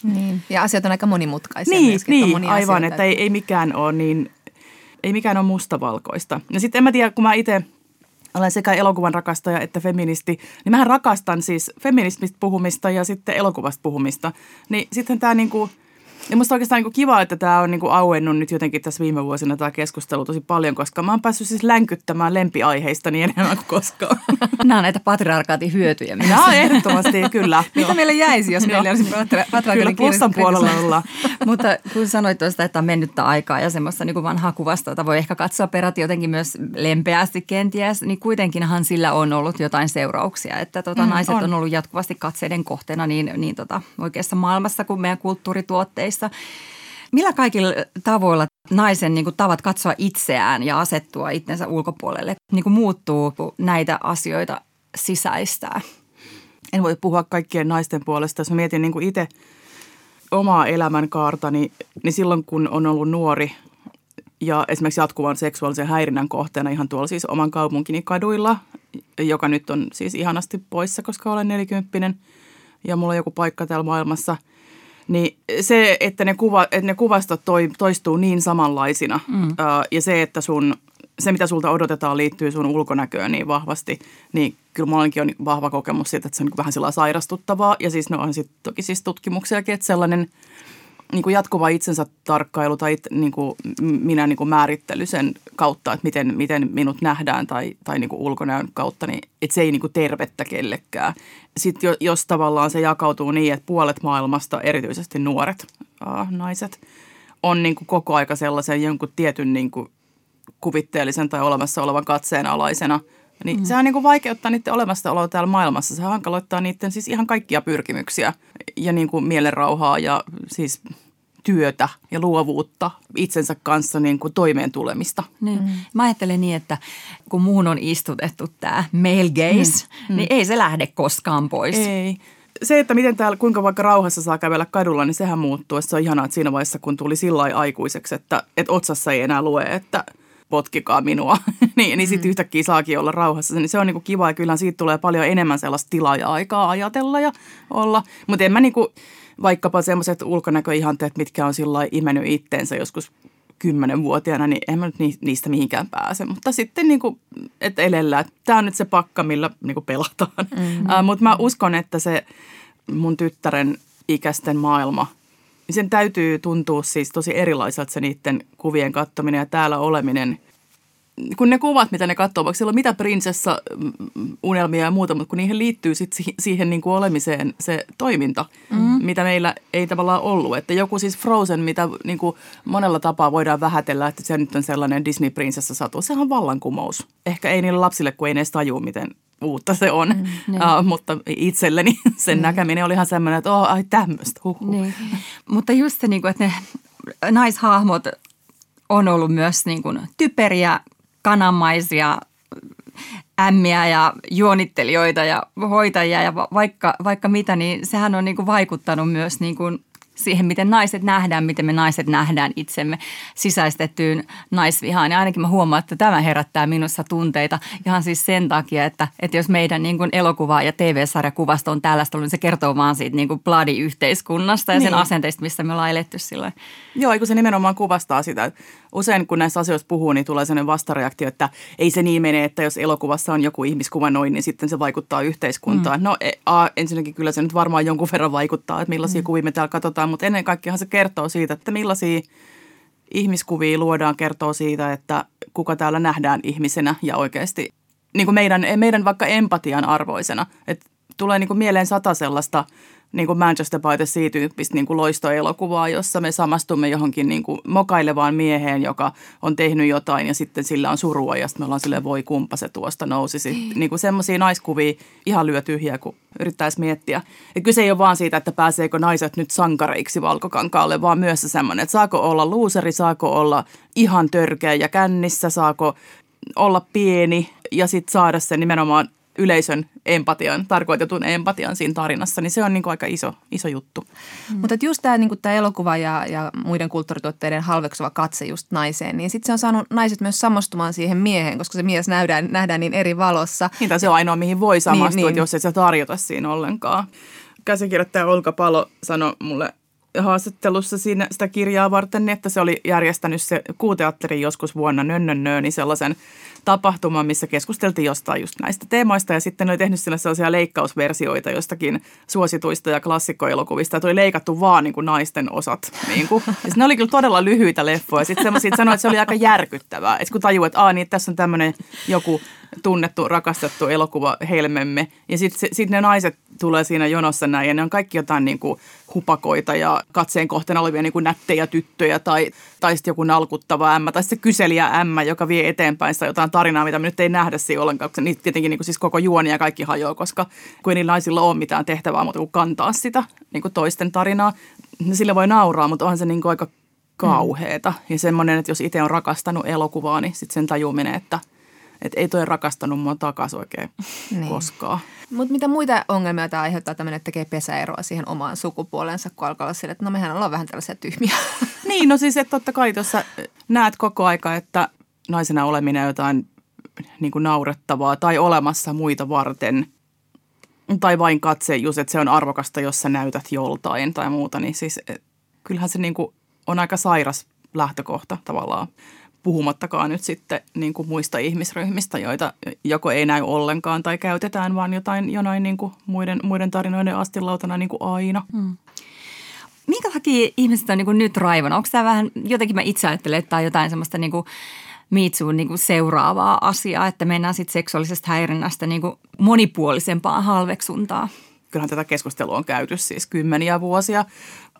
[SPEAKER 4] Niin. Ja asiat on aika monimutkaisia
[SPEAKER 1] niin, myöskin. Niin, aivan, asioita, että ei, ei mikään ole niin, ei mikään ole mustavalkoista. Ja sitten en mä tiedä, kun mä itse olen sekä elokuvan rakastaja että feministi, niin mähän rakastan siis feminismistä puhumista ja sitten elokuvasta puhumista. Niin sitten tämä niinku – ja musta oikeastaan niin kiva, että tämä on niin kuin auennut nyt jotenkin tässä viime vuosina tämä keskustelu tosi paljon, koska mä oon päässyt siis länkyttämään lempiaiheista niin enemmän kuin koskaan.
[SPEAKER 3] Nämä on näitä patriarkaatin hyötyjä.
[SPEAKER 1] Nämä on ehdottomasti, kyllä.
[SPEAKER 4] Mitä meille jäisi, jos meillä olisi patriarkaatin
[SPEAKER 1] Kyllä, plussan puolella ollaan.
[SPEAKER 3] Mutta kun sanoit tuosta, että on mennyttä aikaa ja semmoista niin kuin vanhaa kuvasta, jota voi ehkä katsoa peräti jotenkin myös lempeästi kenties, niin kuitenkinhan sillä on ollut jotain seurauksia. Että tota, mm, naiset on. on ollut jatkuvasti katseiden kohteena niin, niin tota, oikeassa maailmassa kuin meidän kulttuurituotteissa maailmassa. Millä kaikilla tavoilla naisen niin kuin, tavat katsoa itseään ja asettua itsensä ulkopuolelle niin kuin muuttuu, kun näitä asioita sisäistää?
[SPEAKER 1] En voi puhua kaikkien naisten puolesta. Jos mä mietin niin itse omaa elämänkaartani, niin silloin kun on ollut nuori ja esimerkiksi jatkuvan seksuaalisen häirinnän kohteena ihan tuolla siis oman kaupunkini kaduilla, joka nyt on siis ihanasti poissa, koska olen nelikymppinen ja mulla on joku paikka täällä maailmassa – niin se, että ne, kuva, että ne kuvastot toi, toistuu niin samanlaisina mm. ää, ja se, että sun, se mitä sulta odotetaan liittyy sun ulkonäköön niin vahvasti, niin kyllä mullakin on vahva kokemus siitä, että se on niin vähän sillä sairastuttavaa. Ja siis ne on sitten toki siis tutkimuksiakin, että sellainen – niin kuin jatkuva itsensä tarkkailu tai niin kuin minä niin kuin määrittely sen kautta, että miten, miten minut nähdään tai, tai niin kuin ulkonäön kautta, niin että se ei niin kuin tervettä kellekään. Sitten jos tavallaan se jakautuu niin, että puolet maailmasta, erityisesti nuoret äh, naiset, on niin kuin koko aika sellaisen jonkun tietyn niin kuin kuvitteellisen tai olemassa olevan katseen alaisena – niin mm. sehän niin kuin vaikeuttaa niiden olemassaoloa täällä maailmassa. Se hankaloittaa niiden siis ihan kaikkia pyrkimyksiä ja niin kuin mielenrauhaa ja siis työtä ja luovuutta itsensä kanssa niin kuin toimeen tulemista.
[SPEAKER 3] Niin. Mm. Mä ajattelen niin, että kun muun on istutettu tämä male gaze, mm. niin ei se lähde koskaan pois.
[SPEAKER 1] Ei. Se, että miten täällä, kuinka vaikka rauhassa saa kävellä kadulla, niin sehän muuttuu. Se on ihanaa, että siinä vaiheessa, kun tuli sillä aikuiseksi, että, että otsassa ei enää lue, että potkikaa minua, niin, niin sitten mm. yhtäkkiä saakin olla rauhassa. Niin se on niinku kiva ja kyllä siitä tulee paljon enemmän sellaista tilaa ja aikaa ajatella ja olla. Mutta en mä niinku, vaikkapa semmoiset ulkonäköihanteet, mitkä on sillä imennyt itteensä joskus kymmenenvuotiaana, niin en mä nyt niistä mihinkään pääse. Mutta sitten niin kuin, että elellään. Tämä on nyt se pakka, millä niin kuin pelataan. Mm-hmm. Mutta mä uskon, että se mun tyttären ikäisten maailma, niin sen täytyy tuntua siis tosi erilaiselta se niiden kuvien kattominen ja täällä oleminen – kun ne kuvat, mitä ne katsoo, vaikka siellä on mitä prinsessa mm, unelmia ja muuta, mutta kun niihin liittyy sit siihen niin kuin olemiseen se toiminta, mm. mitä meillä ei tavallaan ollut. Että joku siis Frozen, mitä niin kuin monella tapaa voidaan vähätellä, että se nyt on sellainen Disney-prinsessa satu, sehän on vallankumous. Ehkä ei niille lapsille, kun ei ne edes tajua, miten uutta se on, mm, uh, mutta itselleni sen mm. näkeminen oli ihan semmoinen, että oh, ai tämmöistä, Niin.
[SPEAKER 3] Mutta just se, niin kuin, että ne naishahmot on ollut myös niin kuin typeriä kanamaisia ämmiä ja juonittelijoita ja hoitajia ja vaikka, vaikka mitä, niin sehän on niin kuin vaikuttanut myös niin kuin siihen, miten naiset nähdään, miten me naiset nähdään itsemme sisäistettyyn naisvihaan. Ja ainakin mä huomaan, että tämä herättää minussa tunteita ihan siis sen takia, että, että jos meidän niin kuin elokuva- ja TV-sarjakuvasto on tällaista niin se kertoo vaan siitä niin kuin bloody-yhteiskunnasta ja niin. sen asenteista, missä me ollaan eletty silloin.
[SPEAKER 1] Joo, kun se nimenomaan kuvastaa sitä. Usein kun näissä asioissa puhuu, niin tulee sellainen vastareaktio, että ei se niin mene, että jos elokuvassa on joku ihmiskuva noin, niin sitten se vaikuttaa yhteiskuntaan. Mm. No e, a, ensinnäkin kyllä se nyt varmaan jonkun verran vaikuttaa, että millaisia mm. kuvia me täällä katsotaan, mutta ennen kaikkea se kertoo siitä, että millaisia ihmiskuvia luodaan, kertoo siitä, että kuka täällä nähdään ihmisenä ja oikeasti niin kuin meidän, meidän vaikka empatian arvoisena. Että tulee niin kuin mieleen sata sellaista niin kuin Manchester by the Sea-tyyppistä niin kuin loistoelokuvaa, jossa me samastumme johonkin niin kuin mokailevaan mieheen, joka on tehnyt jotain ja sitten sillä on surua ja sitten me ollaan silleen, voi kumpa se tuosta nousi. Sitten, niin kuin semmoisia naiskuvia ihan lyö tyhjää, kun yrittäisi miettiä. Ja kyse ei ole vaan siitä, että pääseekö naiset nyt sankareiksi valkokankaalle, vaan myös se semmoinen, että saako olla luuseri, saako olla ihan törkeä ja kännissä, saako olla pieni ja sitten saada sen nimenomaan yleisön empatian, tarkoitetun empatian siinä tarinassa, niin se on niin kuin aika iso, iso juttu.
[SPEAKER 4] Mm. Mutta just tämä, niin tämä elokuva ja, ja muiden kulttuurituotteiden halveksuva katse just naiseen, niin sitten se on saanut naiset myös samastumaan siihen mieheen, koska se mies nähdään, nähdään niin eri valossa.
[SPEAKER 1] Niin, se on ainoa, mihin voi niin, samastua, niin, niin. jos et sä tarjota siinä ollenkaan. Käsikirjoittaja Olka Palo sanoi mulle haastattelussa siinä sitä kirjaa varten, että se oli järjestänyt se kuuteatteri joskus vuonna nönnönnö, niin sellaisen tapahtuma, missä keskusteltiin jostain just näistä teemoista ja sitten oli tehnyt sille sellaisia leikkausversioita jostakin suosituista ja klassikkoelokuvista. Ja tuli leikattu vaan niin kuin naisten osat. Niin kuin. Ja ne oli kyllä todella lyhyitä leffoja. Sitten semmoisia sanoi, että se oli aika järkyttävää. Että kun tajuu, että Aa, niin, tässä on tämmöinen joku tunnettu, rakastettu elokuva Helmemme. Ja sitten sit ne naiset tulee siinä jonossa näin ja ne on kaikki jotain niin kuin hupakoita ja katseen kohteena olevia niin kuin nättejä tyttöjä tai, tai sitten joku nalkuttava ämmä tai sitten se kyselijä ämmä, joka vie eteenpäin sitä jotain tarinaa, mitä me nyt ei nähdä siinä ollenkaan. Koska niitä tietenkin niin kuin siis koko juoni ja kaikki hajoaa, koska kun ei niillä naisilla ole mitään tehtävää muuta kuin kantaa sitä niin kuin toisten tarinaa. no sillä voi nauraa, mutta onhan se niin kuin aika kauheeta. Ja semmoinen, että jos itse on rakastanut elokuvaa, niin sitten sen tajuminen, että, että ei toi rakastanut mua takaisin oikein niin. koskaan.
[SPEAKER 4] Mutta mitä muita ongelmia tämä aiheuttaa tämmöinen, että tekee pesäeroa siihen omaan sukupuolensa, kun alkaa olla sille, että no mehän ollaan vähän tällaisia tyhmiä.
[SPEAKER 1] Niin, no siis että totta kai tuossa näet koko aika, että naisena oleminen on jotain niin kuin naurettavaa tai olemassa muita varten. Tai vain katse just, että se on arvokasta, jos sä näytät joltain tai muuta. Niin siis kyllähän se niin kuin on aika sairas lähtökohta tavallaan puhumattakaan nyt sitten niin kuin muista ihmisryhmistä, joita joko ei näy ollenkaan tai käytetään, vaan jotain, jonain niin kuin muiden, muiden tarinoiden astilautana niin kuin aina. Hmm.
[SPEAKER 3] Minkä takia ihmiset on niin kuin nyt raivona? Onko tämä vähän, jotenkin mä itse ajattelen, että tämä on jotain semmoista niin kuin Mitsuun niin kuin seuraavaa asiaa, että mennään sitten seksuaalisesta häirinnästä niin kuin monipuolisempaan halveksuntaan?
[SPEAKER 1] Kyllähän tätä keskustelua on käyty siis kymmeniä vuosia.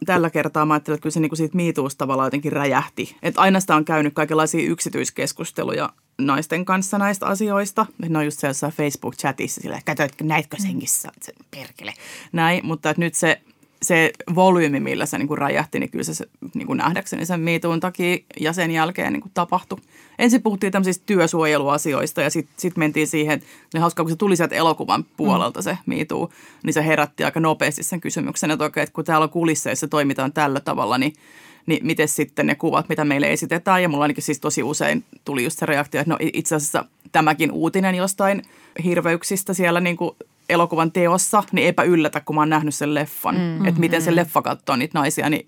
[SPEAKER 1] Tällä kertaa mä ajattelin, että kyllä se niin kuin siitä miituusta tavallaan jotenkin räjähti. Että aina sitä on käynyt kaikenlaisia yksityiskeskusteluja naisten kanssa näistä asioista. Ne on just siellä Facebook-chatissa sillä, että näitkö senkissä, se perkele. Näin, mutta että nyt se se volyymi, millä se niin kuin räjähti, niin kyllä se, se niin kuin nähdäkseni sen miituun takia ja sen jälkeen niin kuin tapahtui. Ensin puhuttiin tämmöisistä työsuojeluasioista ja sitten sit mentiin siihen, niin hauskaa, kun se tuli sieltä elokuvan puolelta se miituu, niin se herätti aika nopeasti sen kysymyksen, että oikein, että kun täällä on kulisseissa toimitaan tällä tavalla, niin niin miten sitten ne kuvat, mitä meille esitetään. Ja mulla ainakin siis tosi usein tuli just se reaktio, että no itse asiassa tämäkin uutinen jostain hirveyksistä siellä niin kuin elokuvan teossa, niin eipä yllätä, kun mä oon nähnyt sen leffan. Mm-hmm. Että miten se leffa katsoo niitä naisia, niin,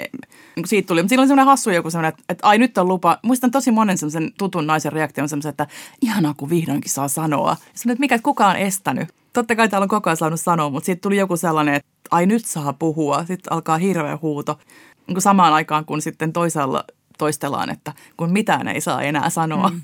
[SPEAKER 1] niin siitä tuli. Mutta siinä oli semmoinen hassu joku semmoinen, että, että ai nyt on lupa. Muistan tosi monen semmoisen tutun naisen reaktion semmoisen, että ihanaa kun vihdoinkin saa sanoa. Semmoinen, että mikä, että kuka on estänyt. Totta kai täällä on koko ajan saanut sanoa, mutta siitä tuli joku sellainen, että ai nyt saa puhua. Sitten alkaa hirveä huuto. Niin samaan aikaan, kun sitten toisaalla toistellaan, että kun mitään ei saa enää sanoa. Mm.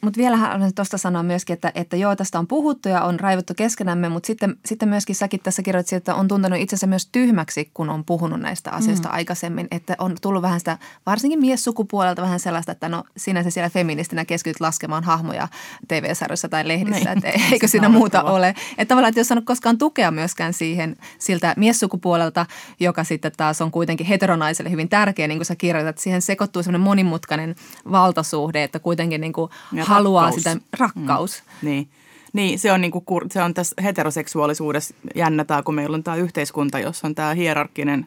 [SPEAKER 4] Mutta vielä haluan tuosta sanoa myöskin, että, että joo, tästä on puhuttu ja on raivottu keskenämme, mutta sitten, sitten myöskin säkin tässä kirjoitit, että on tuntenut itsensä myös tyhmäksi, kun on puhunut näistä asioista mm. aikaisemmin. Että on tullut vähän sitä, varsinkin miessukupuolelta vähän sellaista, että no sinä se siellä feministinä keskityt laskemaan hahmoja TV-sarjoissa tai lehdissä, niin. että eikö siinä muuta ole. Että tavallaan, että jos saanut koskaan tukea myöskään siihen siltä miessukupuolelta, joka sitten taas on kuitenkin heteronaiselle hyvin tärkeä, niin kuin sä kirjoitat, että siihen sekoittuu semmoinen monimutkainen valtasuhde, että kuitenkin niin kuin haluaa rakkaus. sitä rakkaus.
[SPEAKER 1] Mm. Niin. Niin, se on, niinku, se on tässä heteroseksuaalisuudessa jännätää, kun meillä on tämä yhteiskunta, jossa on tämä hierarkkinen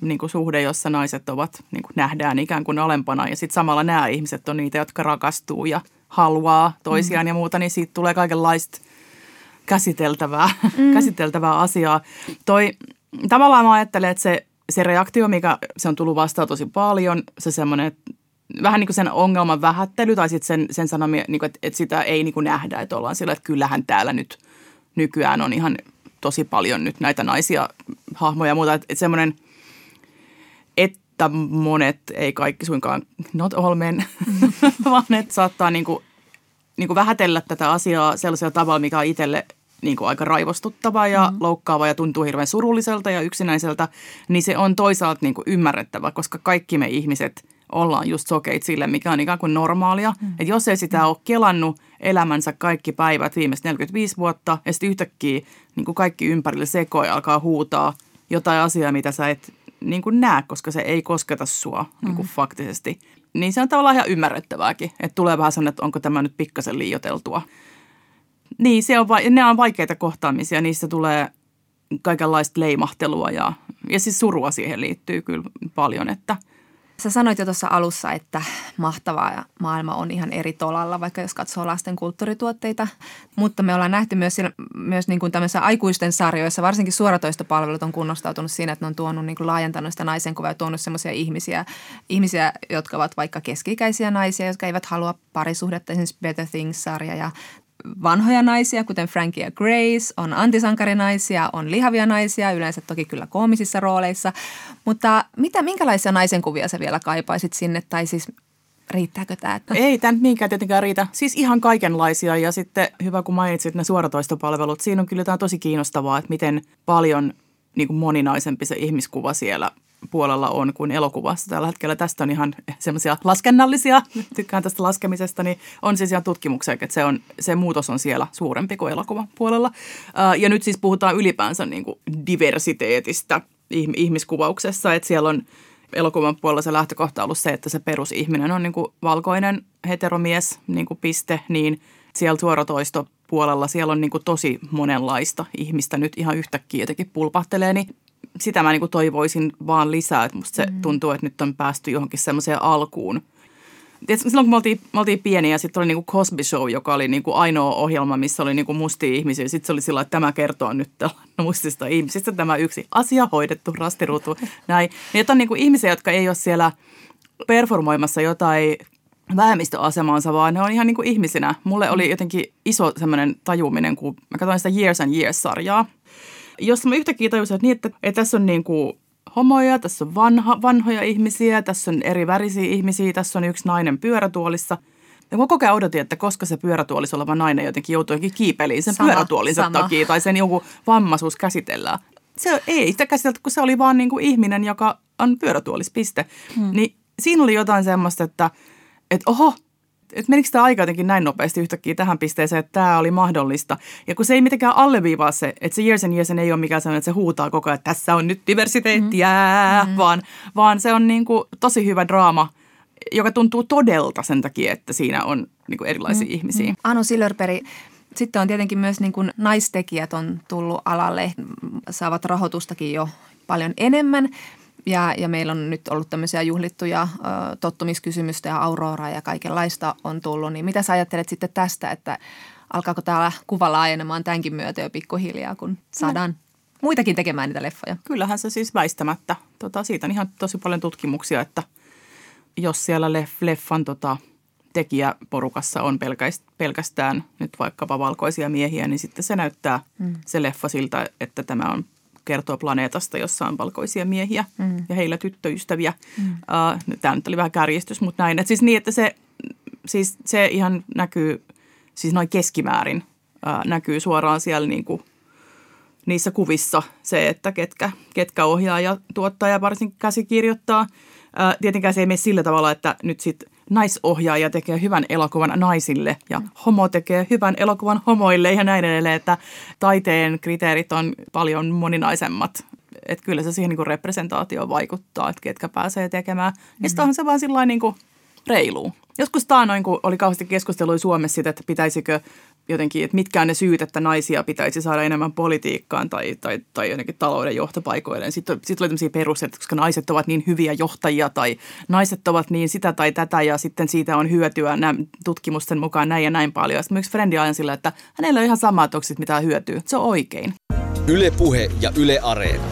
[SPEAKER 1] niinku, suhde, jossa naiset ovat, niinku, nähdään ikään kuin alempana. Ja sitten samalla nämä ihmiset on niitä, jotka rakastuu ja haluaa toisiaan mm. ja muuta, niin siitä tulee kaikenlaista käsiteltävää, mm. käsiteltävää asiaa. Toi, tavallaan mä ajattelen, että se, se reaktio, mikä se on tullut vastaan tosi paljon, se semmoinen, että vähän niin kuin sen ongelman vähättely tai sitten sen, sen sanomia, niin kuin, että, että sitä ei niin kuin nähdä, että ollaan sillä, että kyllähän täällä nyt nykyään on ihan tosi paljon nyt näitä naisia, hahmoja ja muuta. Että, että semmoinen, että monet, ei kaikki suinkaan, not all men, vaan että saattaa niin kuin, niin kuin vähätellä tätä asiaa sellaisella tavalla, mikä on itselle niin kuin aika raivostuttava ja mm-hmm. loukkaava ja tuntuu hirveän surulliselta ja yksinäiseltä, niin se on toisaalta niin kuin ymmärrettävä, koska kaikki me ihmiset – ollaan just sokeit sille, mikä on ikään kuin normaalia. Mm. Että jos ei sitä mm. ole kelannut elämänsä kaikki päivät viimeiset 45 vuotta ja sitten yhtäkkiä niin kuin kaikki ympärille sekoi alkaa huutaa jotain asiaa, mitä sä et niin kuin näe, koska se ei kosketa sua mm. niin kuin faktisesti. Niin se on tavallaan ihan ymmärrettävääkin, että tulee vähän sellainen, että onko tämä nyt pikkasen liioteltua. Niin, se on, ne on vaikeita kohtaamisia, niissä tulee kaikenlaista leimahtelua ja, ja siis surua siihen liittyy kyllä paljon, että –
[SPEAKER 4] Sä sanoit jo tuossa alussa, että mahtavaa ja maailma on ihan eri tolalla, vaikka jos katsoo lasten kulttuurituotteita. Mutta me ollaan nähty myös, myös niin kuin tämmöisissä aikuisten sarjoissa, varsinkin suoratoistopalvelut on kunnostautunut siinä, että ne on tuonut niin kuin laajentanut sitä naisen kuvaa ja tuonut semmoisia ihmisiä, ihmisiä, jotka ovat vaikka keski-ikäisiä naisia, jotka eivät halua parisuhdetta, esimerkiksi Better Things-sarja ja vanhoja naisia, kuten Frankie ja Grace, on antisankarinaisia, on lihavia naisia, yleensä toki kyllä koomisissa rooleissa. Mutta mitä, minkälaisia naisenkuvia sä vielä kaipaisit sinne, tai siis riittääkö tämä? Että...
[SPEAKER 1] Ei tämä nyt niinkään tietenkään riitä. Siis ihan kaikenlaisia ja sitten hyvä kun mainitsit ne suoratoistopalvelut. Siinä on kyllä jotain tosi kiinnostavaa, että miten paljon niin kuin moninaisempi se ihmiskuva siellä puolella on kuin elokuvassa tällä hetkellä. Tästä on ihan semmoisia laskennallisia, tykkään tästä laskemisesta, niin on siis ihan tutkimuksia, että se, on, se muutos on siellä suurempi kuin elokuvan puolella. Ja nyt siis puhutaan ylipäänsä niin kuin diversiteetistä ihmiskuvauksessa, että siellä on elokuvan puolella se lähtökohta ollut se, että se perusihminen on niin kuin valkoinen heteromies, niin kuin piste, niin siellä suoratoisto puolella siellä on niin kuin tosi monenlaista ihmistä nyt ihan yhtäkkiä jotenkin pulpahtelee, niin sitä mä niin kuin toivoisin vaan lisää, että musta se mm. tuntuu, että nyt on päästy johonkin semmoiseen alkuun – Tiedätkö, silloin kun me oltiin, me oltiin pieniä, sitten oli niinku Cosby Show, joka oli niinku ainoa ohjelma, missä oli niinku mustia ihmisiä. Sitten se oli sillä että tämä kertoo nyt mustista ihmisistä tämä yksi asia hoidettu, rastiruutu, näin. Niin, että on niinku ihmisiä, jotka ei ole siellä performoimassa jotain vähemmistöasemaansa, vaan ne on ihan niinku ihmisinä. Mulle oli jotenkin iso semmoinen tajuminen, kun mä katsoin sitä Years and Years-sarjaa, jossa mä yhtäkkiä tajusin, että, niin, että, että tässä on niin kuin homoja, tässä on vanha, vanhoja ihmisiä, tässä on eri värisiä ihmisiä, tässä on yksi nainen pyörätuolissa. Ja mä koko ajan odotin, että koska se pyörätuolissa oleva nainen jotenkin joutuu jotenkin kiipeliin sen sama, pyörätuolinsa sama. takia tai sen joku vammaisuus käsitellään. Se ei sitä käsitelty, kun se oli vaan niin kuin ihminen, joka on pyörätuolispiste. Hmm. Niin siinä oli jotain semmoista, että, että oho, että menikö tämä aika jotenkin näin nopeasti yhtäkkiä tähän pisteeseen, että tämä oli mahdollista. Ja kun se ei mitenkään alleviivaa se, että se Years and Years ei ole mikään sellainen, että se huutaa koko ajan, että tässä on nyt diversiteettiä, mm-hmm. vaan, vaan se on niin kuin tosi hyvä draama, joka tuntuu todelta sen takia, että siinä on niin kuin erilaisia mm-hmm. ihmisiä.
[SPEAKER 4] Anu Silverperi, sitten on tietenkin myös niin kuin naistekijät on tullut alalle, saavat rahoitustakin jo paljon enemmän. Ja, ja meillä on nyt ollut tämmöisiä juhlittuja ö, tottumiskysymystä ja auroraa ja kaikenlaista on tullut. Niin mitä sä ajattelet sitten tästä, että alkaako täällä kuva laajenemaan tämänkin myötä jo pikkuhiljaa, kun saadaan no. muitakin tekemään niitä leffoja?
[SPEAKER 1] Kyllähän se siis väistämättä. Tota, siitä on ihan tosi paljon tutkimuksia, että jos siellä leff, leffan tota, tekijäporukassa on pelkästään nyt vaikkapa valkoisia miehiä, niin sitten se näyttää mm. se leffa siltä, että tämä on kertoo planeetasta, jossa on valkoisia miehiä mm. ja heillä tyttöystäviä. Mm. Uh, Tämä nyt oli vähän kärjistys, mutta näin. Et siis niin, että se, siis se ihan näkyy, siis noin keskimäärin uh, näkyy suoraan siellä niin kuin niissä kuvissa se, että ketkä, ketkä ohjaa ja tuottaa ja varsinkin käsikirjoittaa. Uh, tietenkään se ei mene sillä tavalla, että nyt sitten – naisohjaaja tekee hyvän elokuvan naisille ja homo tekee hyvän elokuvan homoille ja näin edelleen, että taiteen kriteerit on paljon moninaisemmat. Että kyllä se siihen niin representaatioon vaikuttaa, että ketkä pääsee tekemään. Mm. Ja sitten on se vaan sillä niin reilu. Joskus noin, kun oli kauheasti keskustelua Suomessa siitä, että pitäisikö jotenkin, että mitkä on ne syyt, että naisia pitäisi saada enemmän politiikkaan tai, tai, tai jotenkin talouden johtopaikoille. Sitten, sitten oli tämmöisiä perusteita, koska naiset ovat niin hyviä johtajia tai naiset ovat niin sitä tai tätä ja sitten siitä on hyötyä nämä tutkimusten mukaan näin ja näin paljon. Sitten yksi frendi ajan sillä, että hänellä on ihan sama, että onko mitään hyötyä. Se on oikein.
[SPEAKER 2] Yle Puhe ja Yle Areena.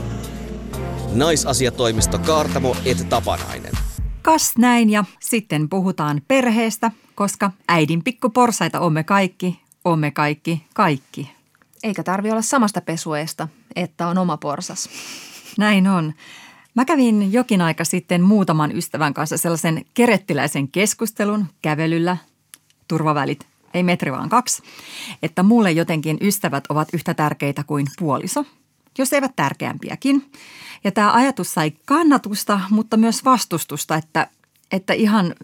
[SPEAKER 2] Naisasiatoimisto Kaartamo et Tapanainen.
[SPEAKER 3] Kas näin ja sitten puhutaan perheestä, koska äidin pikkuporsaita omme kaikki, omme kaikki, kaikki.
[SPEAKER 4] Eikä tarvi olla samasta pesueesta, että on oma porsas.
[SPEAKER 3] Näin on. Mä kävin jokin aika sitten muutaman ystävän kanssa sellaisen kerettiläisen keskustelun kävelyllä, turvavälit, ei metri vaan kaksi, että mulle jotenkin ystävät ovat yhtä tärkeitä kuin puoliso, jos eivät tärkeämpiäkin. Ja tämä ajatus sai kannatusta, mutta myös vastustusta, että, että ihan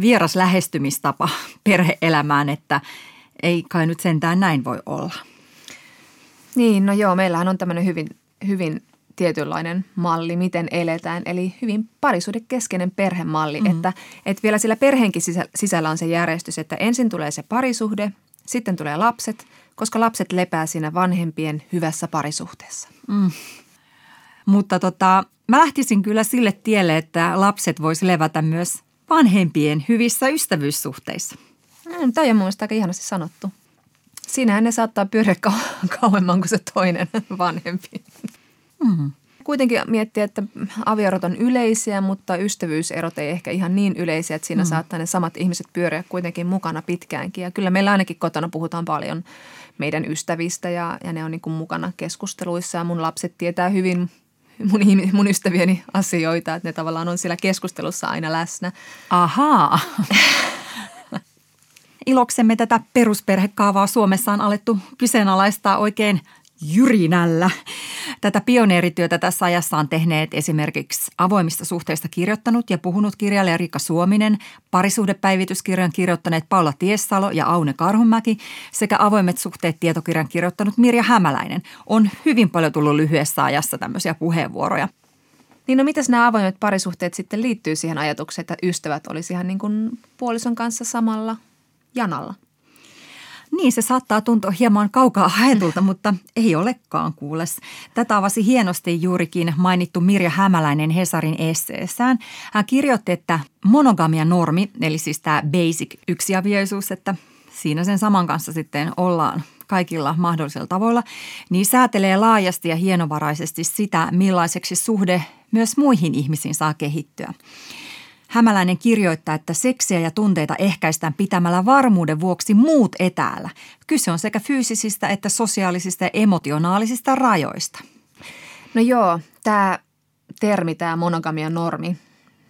[SPEAKER 3] vieras lähestymistapa perheelämään, että ei kai nyt sentään näin voi olla.
[SPEAKER 4] Niin, no joo, meillähän on tämmöinen hyvin, hyvin tietynlainen malli, miten eletään, eli hyvin parisuhdekeskeinen perhemalli, mm-hmm. että, että vielä sillä perheenkin sisällä on se järjestys, että ensin tulee se parisuhde, sitten tulee lapset, koska lapset lepää siinä vanhempien hyvässä parisuhteessa. Mm.
[SPEAKER 3] Mutta tota, mä lähtisin kyllä sille tielle, että lapset voisi levätä myös vanhempien hyvissä ystävyyssuhteissa.
[SPEAKER 4] Mm, Tämä on mun mielestä aika ihanasti sanottu. Siinähän ne saattaa pyöriä kau- kauemman kuin se toinen vanhempi. Mm. Kuitenkin miettiä, että aviorot on yleisiä, mutta ystävyyserot ei ehkä ihan niin yleisiä, että siinä mm. saattaa ne samat ihmiset pyöriä kuitenkin mukana pitkäänkin. Ja kyllä meillä ainakin kotona puhutaan paljon meidän ystävistä ja, ja ne on niin kuin mukana keskusteluissa ja mun lapset tietää hyvin mun, mun ystävieni asioita, että ne tavallaan on siellä keskustelussa aina läsnä.
[SPEAKER 3] Ahaa. Iloksemme tätä perusperhekaavaa Suomessa on alettu kyseenalaistaa oikein jyrinällä. Tätä pioneerityötä tässä ajassa on tehneet esimerkiksi avoimista suhteista kirjoittanut ja puhunut kirjailija Riikka Suominen, parisuhdepäivityskirjan kirjoittaneet Paula Tiessalo ja Aune Karhunmäki sekä avoimet suhteet tietokirjan kirjoittanut Mirja Hämäläinen. On hyvin paljon tullut lyhyessä ajassa tämmöisiä puheenvuoroja.
[SPEAKER 4] Niin no mitäs nämä avoimet parisuhteet sitten liittyy siihen ajatukseen, että ystävät olisi ihan niin kuin puolison kanssa samalla janalla?
[SPEAKER 3] Niin, se saattaa tuntua hieman kaukaa haetulta, mutta ei olekaan kuules. Tätä avasi hienosti juurikin mainittu Mirja Hämäläinen Hesarin esseessään. Hän kirjoitti, että monogamia normi, eli siis tämä basic yksiavioisuus, että siinä sen saman kanssa sitten ollaan kaikilla mahdollisilla tavoilla, niin säätelee laajasti ja hienovaraisesti sitä, millaiseksi suhde myös muihin ihmisiin saa kehittyä. Hämäläinen kirjoittaa, että seksiä ja tunteita ehkäistään pitämällä varmuuden vuoksi muut etäällä. Kyse on sekä fyysisistä että sosiaalisista ja emotionaalisista rajoista.
[SPEAKER 4] No joo, tämä termi, tämä monogamian normi,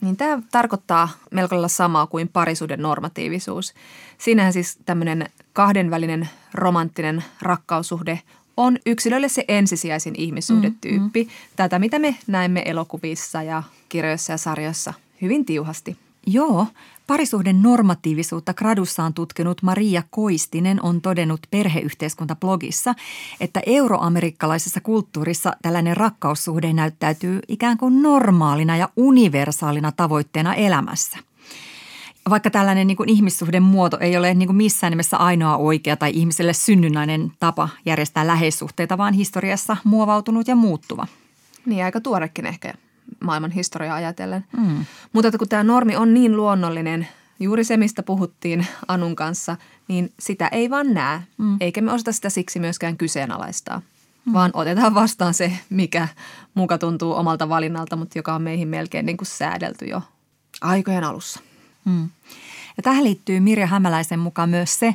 [SPEAKER 4] niin tämä tarkoittaa melko lailla samaa kuin parisuuden normatiivisuus. Siinähän siis tämmöinen kahdenvälinen romanttinen rakkaussuhde on yksilölle se ensisijaisin ihmissuhdetyyppi. Mm, mm. Tätä, mitä me näemme elokuvissa ja kirjoissa ja sarjoissa hyvin tiuhasti.
[SPEAKER 3] Joo, parisuhden normatiivisuutta gradussaan tutkinut Maria Koistinen on todennut perheyhteiskuntablogissa, että euroamerikkalaisessa kulttuurissa tällainen rakkaussuhde näyttäytyy ikään kuin normaalina ja universaalina tavoitteena elämässä. Vaikka tällainen niin kuin ihmissuhden muoto ei ole niin kuin missään nimessä ainoa oikea tai ihmiselle synnynnäinen tapa järjestää läheissuhteita, vaan historiassa muovautunut ja muuttuva.
[SPEAKER 4] Niin, aika tuorekin ehkä maailman historiaa ajatellen. Mm. Mutta että kun tämä normi on niin luonnollinen, juuri se, mistä puhuttiin Anun kanssa, niin sitä ei vaan näe. Mm. Eikä me osata sitä siksi myöskään kyseenalaistaa, mm. vaan otetaan vastaan se, mikä muka tuntuu omalta valinnalta, mutta joka on meihin melkein niin kuin säädelty jo aikojen alussa. Mm.
[SPEAKER 3] Ja tähän liittyy Mirja Hämäläisen mukaan myös se,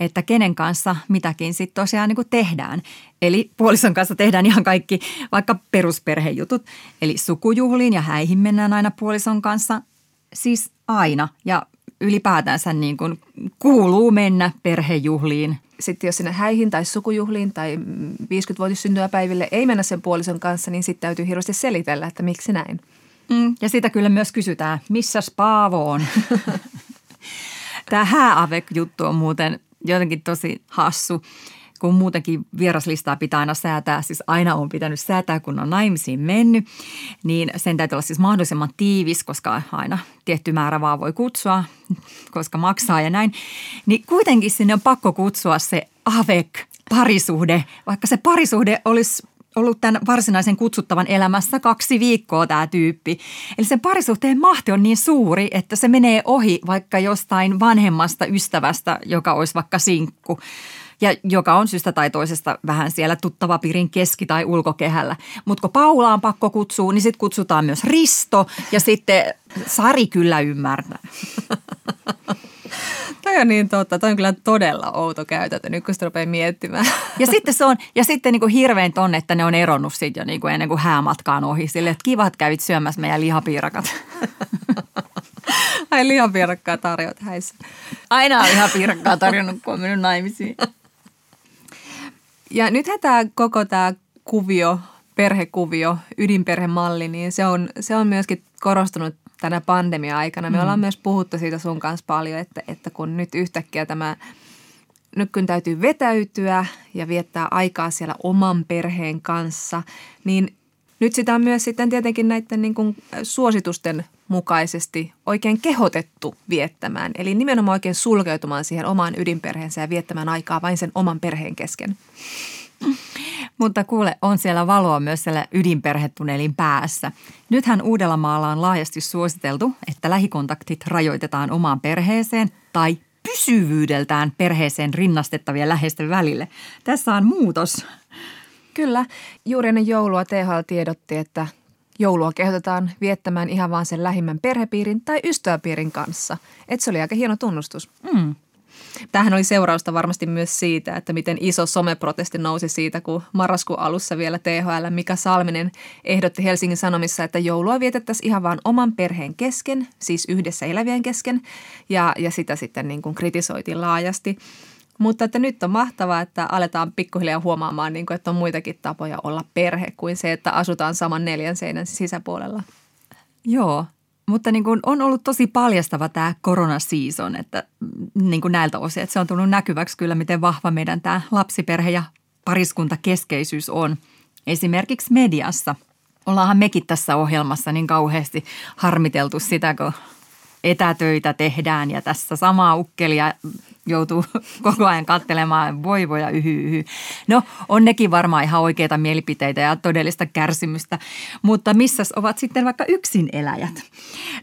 [SPEAKER 3] että kenen kanssa mitäkin sitten tosiaan niin kuin tehdään. Eli puolison kanssa tehdään ihan kaikki vaikka perusperhejutut. Eli sukujuhliin ja häihin mennään aina puolison kanssa. Siis aina ja ylipäätänsä niin kuin kuuluu mennä perhejuhliin.
[SPEAKER 4] Sitten jos sinne häihin tai sukujuhliin tai 50-vuotissyntymäpäiville ei mennä sen puolison kanssa, niin sitten täytyy hirveästi selitellä, että miksi näin.
[SPEAKER 3] Mm, ja sitä kyllä myös kysytään, missä Paavo on? Tämä hääavek-juttu on muuten jotenkin tosi hassu kun muutenkin vieraslistaa pitää aina säätää, siis aina on pitänyt säätää, kun on naimisiin mennyt, niin sen täytyy olla siis mahdollisimman tiivis, koska aina tietty määrä vaan voi kutsua, koska maksaa ja näin. Niin kuitenkin sinne on pakko kutsua se avek, parisuhde, vaikka se parisuhde olisi ollut tämän varsinaisen kutsuttavan elämässä kaksi viikkoa tämä tyyppi. Eli sen parisuhteen mahti on niin suuri, että se menee ohi vaikka jostain vanhemmasta ystävästä, joka olisi vaikka sinkku ja joka on syystä tai toisesta vähän siellä tuttavapiirin keski- tai ulkokehällä. Mutta kun Paula on pakko kutsua, niin sitten kutsutaan myös Risto ja sitten Sari kyllä ymmärtää.
[SPEAKER 4] Toi on niin totta. Toi on kyllä todella outo käytäntö, nyt kun sitä rupeaa miettimään.
[SPEAKER 3] Ja sitten se on, ja sitten niin kuin hirvein tonne, että ne on eronnut siitä jo niin kuin ennen kuin häämatkaan ohi. Sille, että kivat kävit syömässä meidän lihapiirakat.
[SPEAKER 4] Ai lihapiirakkaa tarjot häissä.
[SPEAKER 3] Aina on lihapiirakkaa tarjonnut, kun on mennyt naimisiin.
[SPEAKER 4] Ja nythän tämä koko tämä kuvio, perhekuvio, ydinperhemalli, niin se on, se on myöskin korostunut tänä pandemia-aikana. Me mm. ollaan myös puhuttu siitä sun kanssa paljon, että, että kun nyt yhtäkkiä tämä, nyt kun täytyy vetäytyä ja viettää aikaa siellä oman perheen kanssa, niin nyt sitä on myös sitten tietenkin näiden niin kuin suositusten mukaisesti oikein kehotettu viettämään. Eli nimenomaan oikein sulkeutumaan siihen omaan ydinperheensä ja viettämään aikaa vain sen oman perheen kesken.
[SPEAKER 3] Mutta kuule, on siellä valoa myös siellä ydinperhetunnelin päässä. Nythän Uudellamaalla on laajasti suositeltu, että lähikontaktit rajoitetaan omaan perheeseen tai pysyvyydeltään perheeseen rinnastettavien läheisten välille. Tässä on muutos.
[SPEAKER 4] Kyllä. Juuri ennen joulua THL tiedotti, että joulua kehotetaan viettämään ihan vaan sen lähimmän perhepiirin tai ystäväpiirin kanssa. Et se oli aika hieno tunnustus. Mm. Tähän oli seurausta varmasti myös siitä, että miten iso someprotesti nousi siitä, kun marraskuun alussa vielä THL Mika Salminen ehdotti Helsingin Sanomissa, että joulua vietettäisiin ihan vain oman perheen kesken, siis yhdessä elävien kesken, ja, ja sitä sitten niin kuin kritisoitiin laajasti. Mutta että nyt on mahtavaa, että aletaan pikkuhiljaa huomaamaan, niin kuin, että on muitakin tapoja olla perhe kuin se, että asutaan saman neljän seinän sisäpuolella.
[SPEAKER 3] Joo, mutta niin kuin on ollut tosi paljastava tämä koronaseason, että mm, niin kuin näiltä osin, että se on tullut näkyväksi kyllä, miten vahva meidän tämä lapsiperhe- ja pariskuntakeskeisyys on. Esimerkiksi mediassa. Ollaanhan mekin tässä ohjelmassa niin kauheasti harmiteltu sitä, kun etätöitä tehdään ja tässä samaa ukkelia joutuu koko ajan katselemaan voivoja yhy, yhy. No on nekin varmaan ihan oikeita mielipiteitä ja todellista kärsimystä, mutta missäs ovat sitten vaikka yksin eläjät?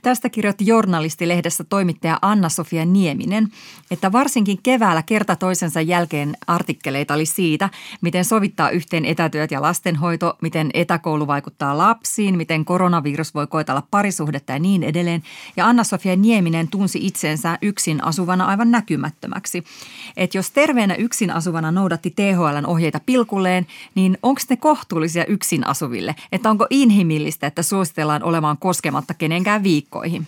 [SPEAKER 3] Tästä kirjoitti journalistilehdessä toimittaja Anna-Sofia Nieminen, että varsinkin keväällä kerta toisensa jälkeen artikkeleita oli siitä, miten sovittaa yhteen etätyöt ja lastenhoito, miten etäkoulu vaikuttaa lapsiin, miten koronavirus voi koetella parisuhdetta ja niin edelleen. Ja Anna-Sofia Nieminen tunsi itsensä yksin asuvana aivan näkymättömäksi. Että jos terveenä yksin asuvana noudatti THLn ohjeita pilkulleen, niin onko ne kohtuullisia yksin asuville? Että onko inhimillistä, että suositellaan olemaan koskematta kenenkään viikkoihin?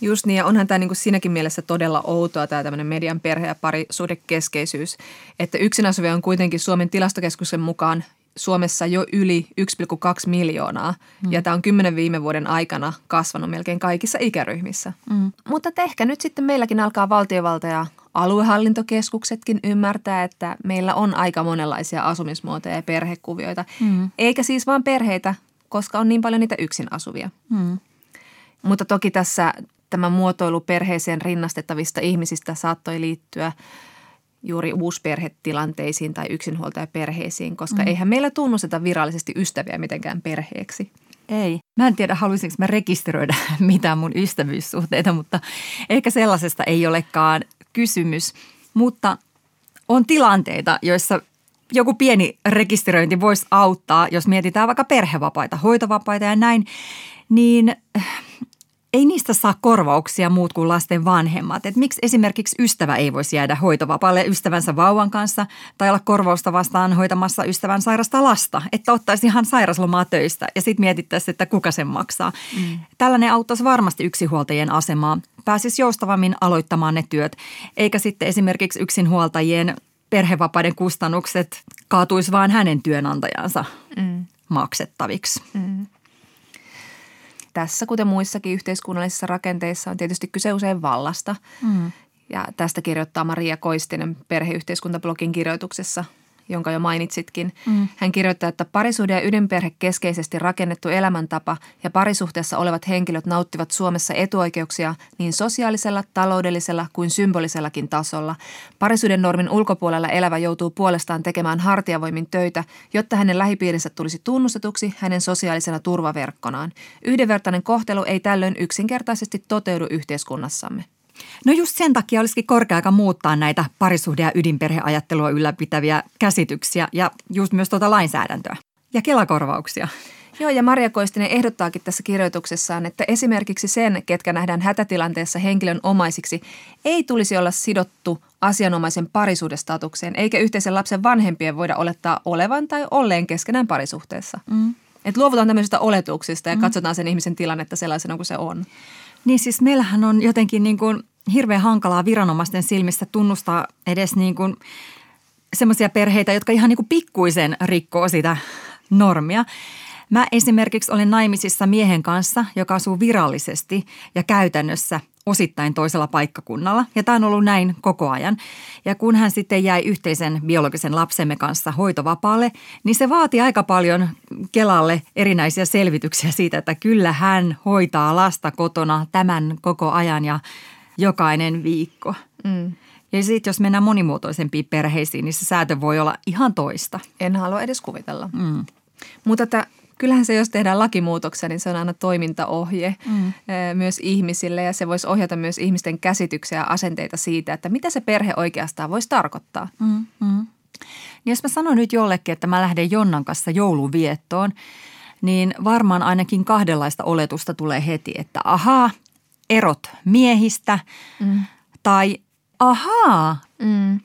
[SPEAKER 4] Just niin, ja onhan tämä niin kuin siinäkin mielessä todella outoa, tämä tämmöinen median perhe- ja parisuhdekeskeisyys, että yksin asuvia on kuitenkin Suomen tilastokeskuksen mukaan Suomessa jo yli 1,2 miljoonaa. Mm. Ja tämä on kymmenen viime vuoden aikana kasvanut melkein kaikissa ikäryhmissä. Mm. Mutta ehkä nyt sitten meilläkin alkaa valtiovalta ja aluehallintokeskuksetkin ymmärtää, että meillä on aika monenlaisia asumismuotoja ja perhekuvioita. Mm. Eikä siis vain perheitä, koska on niin paljon niitä yksin asuvia. Mm. Mutta toki tässä tämä muotoilu perheeseen rinnastettavista ihmisistä saattoi liittyä – juuri uusperhetilanteisiin tai yksinhuoltajaperheisiin, koska mm. eihän meillä tunnusteta virallisesti ystäviä mitenkään perheeksi.
[SPEAKER 3] Ei. Mä en tiedä, haluaisinko mä rekisteröidä mitään mun ystävyyssuhteita, mutta ehkä sellaisesta ei olekaan kysymys. Mutta on tilanteita, joissa joku pieni rekisteröinti voisi auttaa, jos mietitään vaikka perhevapaita, hoitovapaita ja näin, niin ei niistä saa korvauksia muut kuin lasten vanhemmat. Et miksi esimerkiksi ystävä ei voisi jäädä hoitovapaalle ystävänsä vauvan kanssa tai olla korvausta vastaan hoitamassa ystävän sairasta lasta, että ottaisi ihan sairaslomaa töistä ja sitten mietittäisiin, että kuka sen maksaa. Mm. Tällainen auttaisi varmasti yksinhuoltajien asemaa. Pääsisi joustavammin aloittamaan ne työt, eikä sitten esimerkiksi yksinhuoltajien perhevapaiden kustannukset kaatuisi vain hänen työnantajansa mm. maksettaviksi. Mm.
[SPEAKER 4] Tässä, kuten muissakin yhteiskunnallisissa rakenteissa, on tietysti kyse usein vallasta. Mm. Ja tästä kirjoittaa Maria Koistinen perheyhteiskuntablogin kirjoituksessa – jonka jo mainitsitkin. Mm. Hän kirjoittaa, että parisuhde ja ydinperhe keskeisesti rakennettu elämäntapa ja parisuhteessa olevat henkilöt nauttivat Suomessa etuoikeuksia niin sosiaalisella, taloudellisella kuin symbolisellakin tasolla. Parisuuden normin ulkopuolella elävä joutuu puolestaan tekemään hartiavoimin töitä, jotta hänen lähipiirinsä tulisi tunnustetuksi hänen sosiaalisena turvaverkkonaan. Yhdenvertainen kohtelu ei tällöin yksinkertaisesti toteudu yhteiskunnassamme.
[SPEAKER 3] No just sen takia olisikin korkea aika muuttaa näitä parisuhde- ja ydinperheajattelua ylläpitäviä käsityksiä ja just myös tuota lainsäädäntöä ja kelakorvauksia.
[SPEAKER 4] Joo, ja Maria Koistinen ehdottaakin tässä kirjoituksessaan, että esimerkiksi sen, ketkä nähdään hätätilanteessa henkilön omaisiksi, ei tulisi olla sidottu asianomaisen parisuudestatukseen, eikä yhteisen lapsen vanhempien voida olettaa olevan tai olleen keskenään parisuhteessa. Mm. Et luovutaan tämmöisistä oletuksista ja mm. katsotaan sen ihmisen tilannetta sellaisena kuin se on.
[SPEAKER 3] Niin siis meillähän on jotenkin niin kuin hirveän hankalaa viranomaisten silmissä tunnustaa edes niin kuin semmoisia perheitä, jotka ihan niin kuin pikkuisen rikkoo sitä normia. Mä esimerkiksi olen naimisissa miehen kanssa, joka asuu virallisesti ja käytännössä osittain toisella paikkakunnalla. Ja tämä on ollut näin koko ajan. Ja kun hän sitten jäi yhteisen biologisen lapsemme kanssa hoitovapaalle, niin se vaati aika paljon Kelalle erinäisiä selvityksiä siitä, että kyllä hän hoitaa lasta kotona tämän koko ajan ja jokainen viikko. Mm. Ja sitten jos mennään monimuotoisempiin perheisiin, niin se säätö voi olla ihan toista.
[SPEAKER 4] En halua edes kuvitella. Mm. Mutta että kyllähän se, jos tehdään lakimuutoksia, niin se on aina toimintaohje mm. myös ihmisille ja se voisi ohjata myös ihmisten käsityksiä ja asenteita siitä, että mitä se perhe oikeastaan voisi tarkoittaa. Mm. Mm.
[SPEAKER 3] Niin jos mä sanon nyt jollekin, että mä lähden Jonnan kanssa jouluviettoon, niin varmaan ainakin kahdenlaista oletusta tulee heti, että ahaa, erot miehistä mm. tai ahaa. Mm.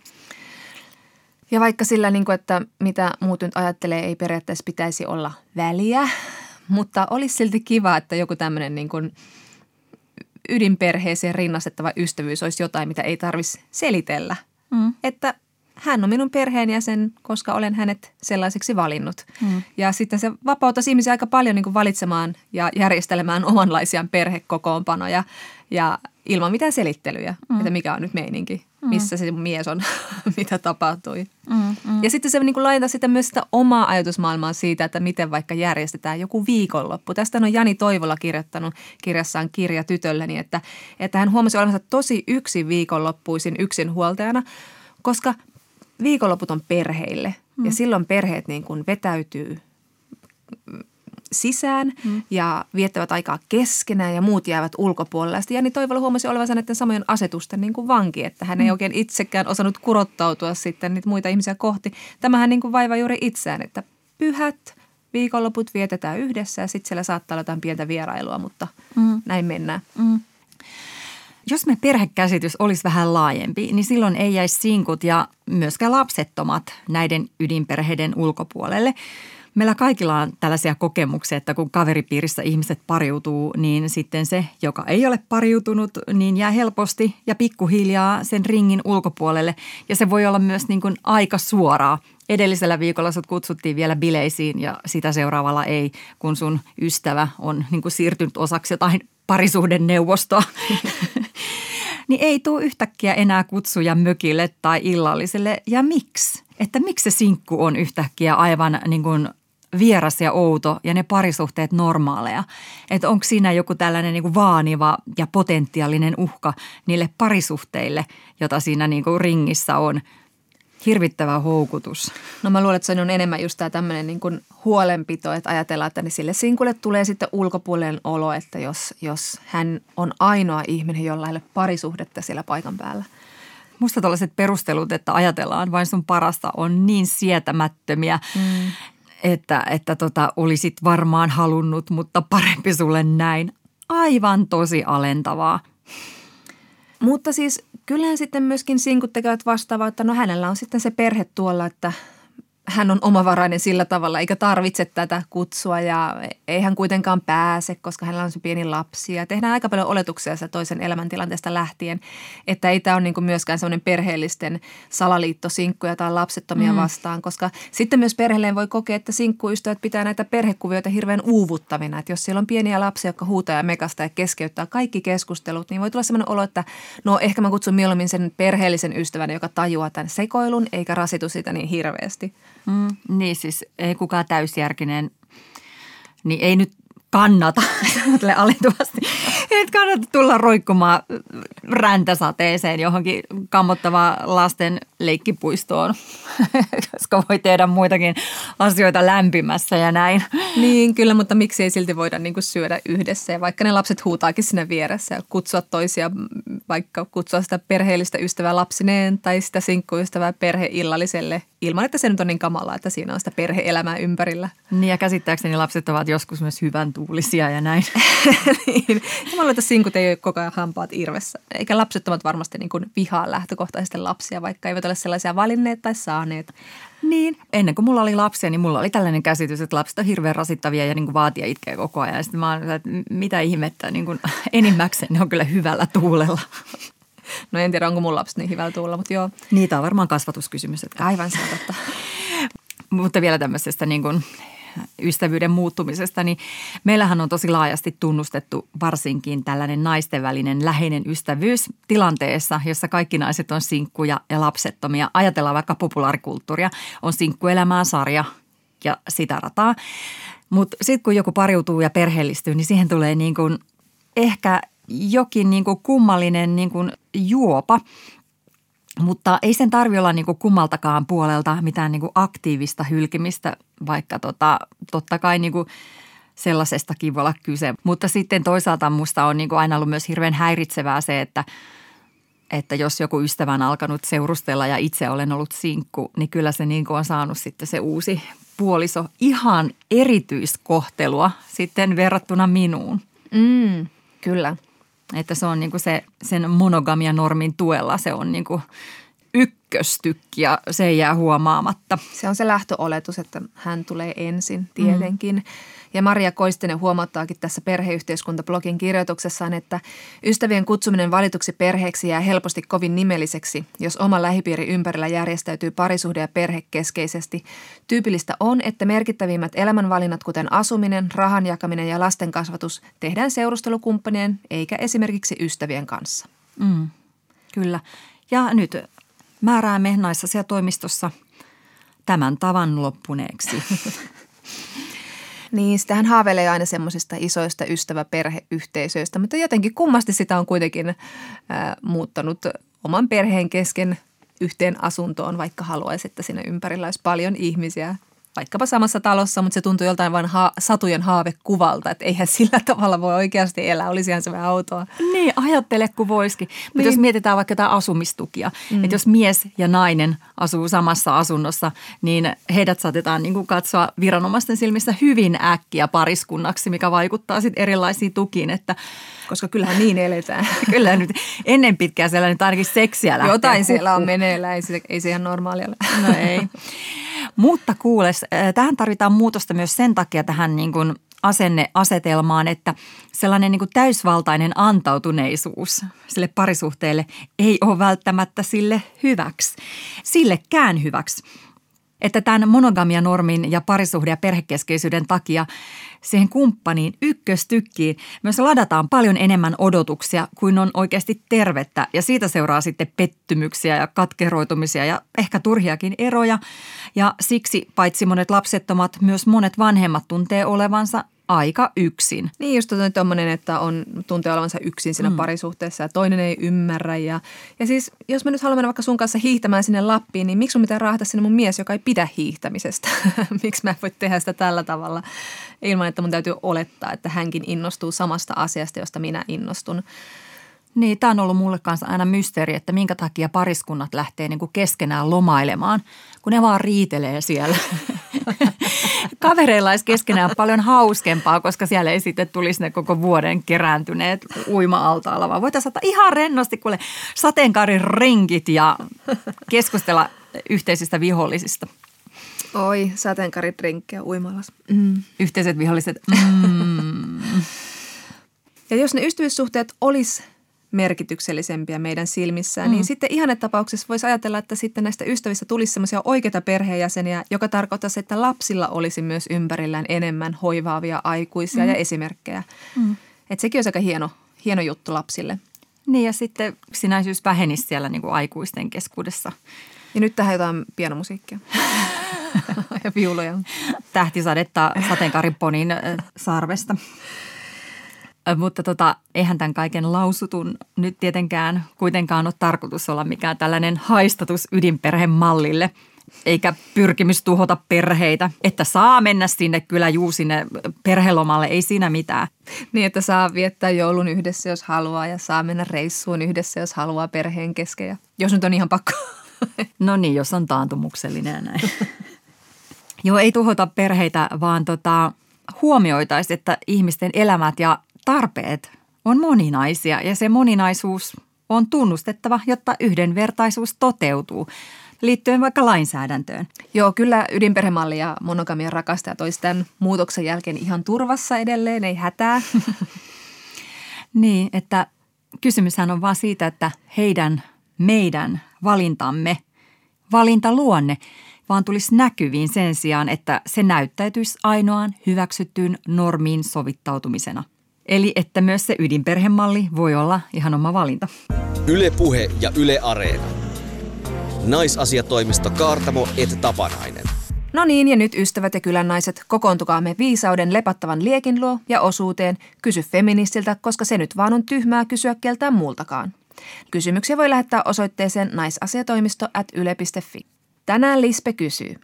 [SPEAKER 4] Ja vaikka sillä, niin kuin, että mitä muut nyt ajattelee, ei periaatteessa pitäisi olla väliä, mutta olisi silti kiva, että joku tämmöinen niin kuin ydinperheeseen rinnastettava ystävyys olisi jotain, mitä ei tarvitsisi selitellä. Mm. Että hän on minun perheenjäsen, koska olen hänet sellaiseksi valinnut. Mm. Ja sitten se vapauttaisi ihmisiä aika paljon niin kuin valitsemaan ja järjestelemään omanlaisiaan perhekokoonpanoja ja ilman mitään selittelyjä, mm. että mikä on nyt meininki, mm. missä se mies on, mitä tapahtui. Mm, mm. Ja sitten se niin laajentaa sitä myös sitä omaa ajatusmaailmaa siitä, että miten vaikka järjestetään joku viikonloppu. Tästä on Jani Toivola kirjoittanut kirjassaan Kirja tytölleni, että, että hän huomasi olevansa tosi yksin viikonloppuisin yksinhuoltajana, koska viikonloput on perheille mm. ja silloin perheet niin kuin vetäytyy sisään mm. ja viettävät aikaa keskenään ja muut jäävät ulkopuolelle. Sitten Jani Toivola huomasi olevansa näiden samojen asetusten niin kuin vanki, että hän ei mm. oikein itsekään osannut kurottautua sitten niitä muita ihmisiä kohti. Tämähän niin kuin vaivaa juuri itseään, että pyhät viikonloput vietetään yhdessä ja sitten siellä saattaa olla jotain pientä vierailua, mutta mm. näin mennään. Mm.
[SPEAKER 3] Jos me perhekäsitys olisi vähän laajempi, niin silloin ei jäisi sinkut ja myöskään lapsettomat näiden ydinperheiden ulkopuolelle – Meillä kaikilla on tällaisia kokemuksia, että kun kaveripiirissä ihmiset pariutuu, niin sitten se, joka ei ole pariutunut, niin jää helposti ja pikkuhiljaa sen ringin ulkopuolelle. Ja se voi olla myös niin kuin aika suoraa. Edellisellä viikolla sut kutsuttiin vielä bileisiin ja sitä seuraavalla ei, kun sun ystävä on niin kuin siirtynyt osaksi jotain parisuhden neuvostoa. niin ei tule yhtäkkiä enää kutsuja mökille tai illalliselle. Ja miksi? Että miksi se sinkku on yhtäkkiä aivan niin kuin vieras ja outo ja ne parisuhteet normaaleja. Että onko siinä joku tällainen niin kuin vaaniva ja potentiaalinen uhka niille parisuhteille, jota siinä niin kuin ringissä on. Hirvittävä houkutus.
[SPEAKER 4] No mä luulen, että se on enemmän just tämä tämmöinen niin kuin huolenpito, että ajatellaan, että sille sinkulle tulee sitten ulkopuolinen olo, että jos, jos hän on ainoa ihminen, jolla ei ole parisuhdetta siellä paikan päällä.
[SPEAKER 3] Musta tällaiset perustelut, että ajatellaan vain sun parasta on niin sietämättömiä. Mm että, että tota, olisit varmaan halunnut, mutta parempi sulle näin. Aivan tosi alentavaa.
[SPEAKER 4] Mutta siis kyllähän sitten myöskin sinkut tekevät vastaavaa, että no hänellä on sitten se perhe tuolla, että hän on omavarainen sillä tavalla, eikä tarvitse tätä kutsua ja ei hän kuitenkaan pääse, koska hänellä on se pieni lapsi. Ja tehdään aika paljon oletuksia sitä toisen elämäntilanteesta lähtien, että ei tämä ole niin myöskään semmoinen perheellisten salaliittosinkkuja tai lapsettomia mm. vastaan, koska sitten myös perheelleen voi kokea, että sinkkuystävät pitää näitä perhekuvioita hirveän uuvuttavina. Että jos siellä on pieniä lapsia, jotka huutaa ja mekasta ja keskeyttää kaikki keskustelut, niin voi tulla semmoinen olo, että no ehkä mä kutsun mieluummin sen perheellisen ystävän, joka tajuaa tämän sekoilun eikä rasitu sitä niin hirveästi.
[SPEAKER 3] Mm, niin siis ei kukaan täysjärkinen, niin ei nyt kannata, tälle alentuvasti, ei kannata tulla roikkumaan räntäsateeseen johonkin kammottavaan lasten leikkipuistoon, koska voi tehdä muitakin asioita lämpimässä ja näin.
[SPEAKER 4] Niin, kyllä, mutta miksi ei silti voida niin syödä yhdessä? Ja vaikka ne lapset huutaakin sinne vieressä ja kutsua toisia, vaikka kutsua sitä perheellistä ystävää lapsineen tai sitä sinkkuystävää perheillalliselle ilman, että se nyt on niin kamalaa, että siinä on sitä perheelämää ympärillä.
[SPEAKER 3] Niin ja käsittääkseni lapset ovat joskus myös hyvän tuulisia ja näin.
[SPEAKER 4] niin. Ja mä luulen, että sinkut ei ole koko ajan hampaat irvessä. Eikä lapset ovat varmasti niin kuin vihaa lähtökohtaisesti lapsia, vaikka eivät ole sellaisia valinneet tai saaneet.
[SPEAKER 3] Niin, ennen kuin mulla oli lapsia, niin mulla oli tällainen käsitys, että lapset on hirveän rasittavia ja niin kuin vaatia itkeä koko ajan. Ja sitten mä oon, että mitä ihmettä, niin kuin enimmäkseen ne on kyllä hyvällä tuulella.
[SPEAKER 4] No en tiedä, onko mun lapset niin hyvällä tuulla, mutta joo.
[SPEAKER 3] Niitä on varmaan kasvatuskysymys. Että...
[SPEAKER 4] Aivan se totta.
[SPEAKER 3] mutta vielä tämmöisestä niin kuin ystävyyden muuttumisesta, niin meillähän on tosi laajasti tunnustettu varsinkin tällainen naisten välinen läheinen ystävyys tilanteessa, jossa kaikki naiset on sinkkuja ja lapsettomia. Ajatellaan vaikka populaarikulttuuria, on sinkkuelämää sarja ja sitä rataa. Mutta sitten kun joku pariutuu ja perheellistyy, niin siihen tulee niin kuin ehkä jokin niin kuin kummallinen niin kuin juopa, mutta ei sen tarvi olla niin kuin kummaltakaan puolelta mitään niin kuin aktiivista hylkimistä, vaikka tota, totta kai niin kuin sellaisestakin voi olla kyse. Mutta sitten toisaalta musta on niin kuin aina ollut myös hirveän häiritsevää se, että, että jos joku ystävä on alkanut seurustella ja itse olen ollut sinkku, niin kyllä se niin on saanut sitten se uusi puoliso ihan erityiskohtelua sitten verrattuna minuun.
[SPEAKER 4] Mm, kyllä.
[SPEAKER 3] Että se on niin kuin se, sen monogamia normin tuella se on niin kuin ykköstykki ja se ei jää huomaamatta.
[SPEAKER 4] Se on se lähtöoletus, että hän tulee ensin tietenkin. Mm. Ja Maria Koistinen huomauttaakin tässä perheyhteiskunta-blogin kirjoituksessaan, että ystävien kutsuminen valituksi perheeksi jää helposti kovin nimelliseksi, jos oma lähipiiri ympärillä järjestäytyy parisuhde- ja perhekeskeisesti. Tyypillistä on, että merkittävimmät elämänvalinnat, kuten asuminen, rahan jakaminen ja lasten kasvatus, tehdään seurustelukumppanien eikä esimerkiksi ystävien kanssa.
[SPEAKER 3] Mm, kyllä. Ja nyt määräämme naisasiatoimistossa tämän tavan loppuneeksi.
[SPEAKER 4] Niin, sitähän haaveilee aina semmoisista isoista ystäväperheyhteisöistä, mutta jotenkin kummasti sitä on kuitenkin äh, muuttanut oman perheen kesken yhteen asuntoon, vaikka haluaisi, että siinä ympärillä olisi paljon ihmisiä vaikkapa samassa talossa, mutta se tuntuu joltain vain ha- satujen haavekuvalta, että eihän sillä tavalla voi oikeasti elää, olisihan se vähän autoa.
[SPEAKER 3] Niin, ajattele kun voisikin. Mutta niin. jos mietitään vaikka jotain asumistukia, mm. että jos mies ja nainen asuu samassa asunnossa, niin heidät saatetaan niin kuin katsoa viranomaisten silmissä hyvin äkkiä pariskunnaksi, mikä vaikuttaa sitten erilaisiin tukiin, että
[SPEAKER 4] koska kyllähän niin eletään.
[SPEAKER 3] Kyllä nyt ennen pitkään siellä nyt ainakin seksiä lähtee.
[SPEAKER 4] Jotain siellä on meneillään, ei se, ei se ihan normaalia
[SPEAKER 3] No ei. Mutta kuules, tähän tarvitaan muutosta myös sen takia tähän niin kuin asenneasetelmaan, että sellainen niin kuin täysvaltainen antautuneisuus sille parisuhteelle ei ole välttämättä sille hyväksi, sillekään hyväksi että tämän monogamianormin ja parisuhde- ja perhekeskeisyyden takia siihen kumppaniin ykköstykkiin myös ladataan paljon enemmän odotuksia kuin on oikeasti tervettä. Ja siitä seuraa sitten pettymyksiä ja katkeroitumisia ja ehkä turhiakin eroja. Ja siksi paitsi monet lapsettomat myös monet vanhemmat tuntee olevansa aika yksin.
[SPEAKER 4] Niin just tuommoinen, että on tuntee olevansa yksin siinä mm. parisuhteessa ja toinen ei ymmärrä. Ja, ja siis jos mä nyt haluan mennä vaikka sun kanssa hiihtämään sinne Lappiin, niin miksi sun pitää raahata sinne mun mies, joka ei pidä hiihtämisestä? miksi mä voi tehdä sitä tällä tavalla ilman, että mun täytyy olettaa, että hänkin innostuu samasta asiasta, josta minä innostun.
[SPEAKER 3] Niin, tämä on ollut mulle kanssa aina mysteeri, että minkä takia pariskunnat lähtee niin kuin keskenään lomailemaan, kun ne vaan riitelee siellä. Kavereilla olisi keskenään paljon hauskempaa, koska siellä ei sitten tulisi ne koko vuoden kerääntyneet uima-altaalla, vaan voitaisiin ottaa ihan rennosti kuule sateenkaarin ringit ja keskustella yhteisistä vihollisista.
[SPEAKER 4] Oi, sateenkaaridrinkkejä uimalas.
[SPEAKER 3] Mm. Yhteiset viholliset. Mm.
[SPEAKER 4] ja jos ne ystävyyssuhteet olisi merkityksellisempiä meidän silmissään, niin mm. niin sitten ihannetapauksessa voisi ajatella, että sitten näistä ystävistä tulisi semmoisia oikeita perheenjäseniä, joka tarkoittaisi, että lapsilla olisi myös ympärillään enemmän hoivaavia aikuisia mm. ja esimerkkejä. Mm. Että sekin olisi aika hieno, hieno juttu lapsille.
[SPEAKER 3] Niin ja sitten sinäisyys vähenisi siellä niin kuin aikuisten keskuudessa.
[SPEAKER 4] Ja nyt tähän jotain pianomusiikkia. ja viuluja.
[SPEAKER 3] Tähtisadetta sateenkaariponin sarvesta. Mutta tota, eihän tämän kaiken lausutun nyt tietenkään kuitenkaan ole tarkoitus olla mikään tällainen haistatus ydinperhemallille eikä pyrkimys tuhota perheitä, että saa mennä sinne kyllä juu sinne perhelomalle, ei siinä mitään.
[SPEAKER 4] Niin, että saa viettää joulun yhdessä, jos haluaa ja saa mennä reissuun yhdessä, jos haluaa perheen kesken. Jos nyt on ihan pakko.
[SPEAKER 3] No niin, jos on taantumuksellinen ja näin. Joo, ei tuhota perheitä, vaan tota, huomioitaisiin, että ihmisten elämät ja tarpeet on moninaisia ja se moninaisuus on tunnustettava, jotta yhdenvertaisuus toteutuu liittyen vaikka lainsäädäntöön.
[SPEAKER 4] Joo, kyllä ydinperhemalli ja monogamian rakastajat olisi tämän muutoksen jälkeen ihan turvassa edelleen, ei hätää.
[SPEAKER 3] niin, että kysymyshän on vaan siitä, että heidän, meidän valintamme, valintaluonne, vaan tulisi näkyviin sen sijaan, että se näyttäytyisi ainoaan hyväksyttyyn normiin sovittautumisena – Eli että myös se ydinperhemalli voi olla ihan oma valinta.
[SPEAKER 2] Ylepuhe ja Yle Areena. Naisasiatoimisto Kaartamo et Tapanainen.
[SPEAKER 4] No niin, ja nyt ystävät ja kylän naiset, kokoontukaamme viisauden lepattavan liekin luo ja osuuteen Kysy feministiltä, koska se nyt vaan on tyhmää kysyä keltään muultakaan. Kysymyksiä voi lähettää osoitteeseen naisasiatoimisto at yle.fi. Tänään Lispe kysyy.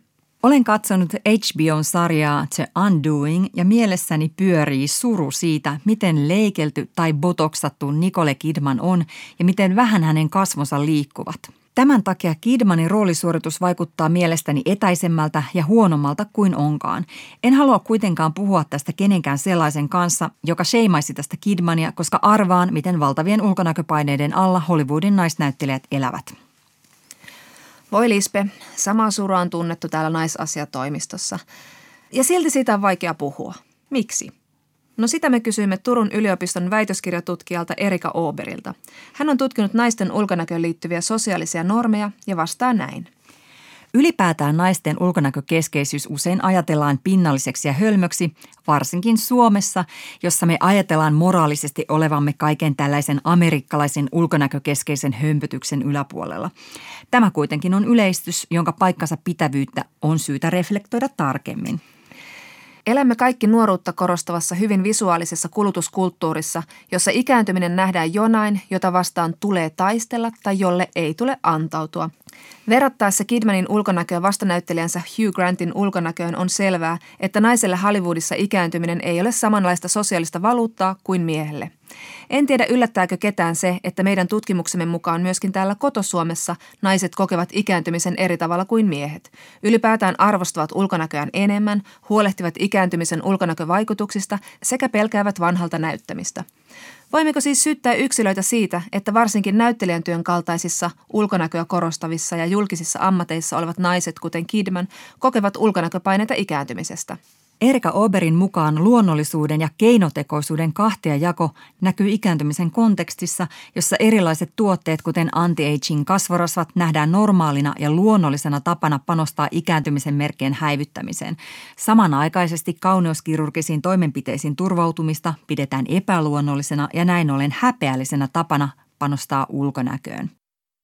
[SPEAKER 3] Olen katsonut HBO-sarjaa The Undoing ja mielessäni pyörii suru siitä, miten leikelty tai botoksattu Nicole Kidman on ja miten vähän hänen kasvonsa liikkuvat. Tämän takia Kidmanin roolisuoritus vaikuttaa mielestäni etäisemmältä ja huonommalta kuin onkaan. En halua kuitenkaan puhua tästä kenenkään sellaisen kanssa, joka sheimaisi tästä Kidmania, koska arvaan, miten valtavien ulkonäköpaineiden alla Hollywoodin naisnäyttelijät elävät.
[SPEAKER 4] Voi Lispe, sama suru on tunnettu täällä naisasiatoimistossa. Ja silti siitä on vaikea puhua. Miksi? No sitä me kysyimme Turun yliopiston väitöskirjatutkijalta Erika Oberilta. Hän on tutkinut naisten ulkonäköön liittyviä sosiaalisia normeja ja vastaa näin.
[SPEAKER 3] Ylipäätään naisten ulkonäkökeskeisyys usein ajatellaan pinnalliseksi ja hölmöksi, varsinkin Suomessa, jossa me ajatellaan moraalisesti olevamme kaiken tällaisen amerikkalaisen ulkonäkökeskeisen hömpötyksen yläpuolella. Tämä kuitenkin on yleistys, jonka paikkansa pitävyyttä on syytä reflektoida tarkemmin.
[SPEAKER 4] Elämme kaikki nuoruutta korostavassa hyvin visuaalisessa kulutuskulttuurissa, jossa ikääntyminen nähdään jonain, jota vastaan tulee taistella tai jolle ei tule antautua. Verrattaessa Kidmanin ulkonäköä vastanäyttelijänsä Hugh Grantin ulkonäköön on selvää, että naiselle Hollywoodissa ikääntyminen ei ole samanlaista sosiaalista valuuttaa kuin miehelle. En tiedä yllättääkö ketään se, että meidän tutkimuksemme mukaan myöskin täällä kotosuomessa naiset kokevat ikääntymisen eri tavalla kuin miehet. Ylipäätään arvostavat ulkonäköään enemmän, huolehtivat ikääntymisen ulkonäkövaikutuksista sekä pelkäävät vanhalta näyttämistä. Voimmeko siis syyttää yksilöitä siitä, että varsinkin näyttelijän työn kaltaisissa ulkonäköä korostavissa ja julkisissa ammateissa olevat naiset, kuten Kidman, kokevat ulkonäköpaineita ikääntymisestä?
[SPEAKER 3] Erika Oberin mukaan luonnollisuuden ja keinotekoisuuden kahtiajako näkyy ikääntymisen kontekstissa, jossa erilaiset tuotteet, kuten anti-aging kasvorasvat, nähdään normaalina ja luonnollisena tapana panostaa ikääntymisen merkkien häivyttämiseen. Samanaikaisesti kauneuskirurgisiin toimenpiteisiin turvautumista pidetään epäluonnollisena ja näin ollen häpeällisenä tapana panostaa ulkonäköön.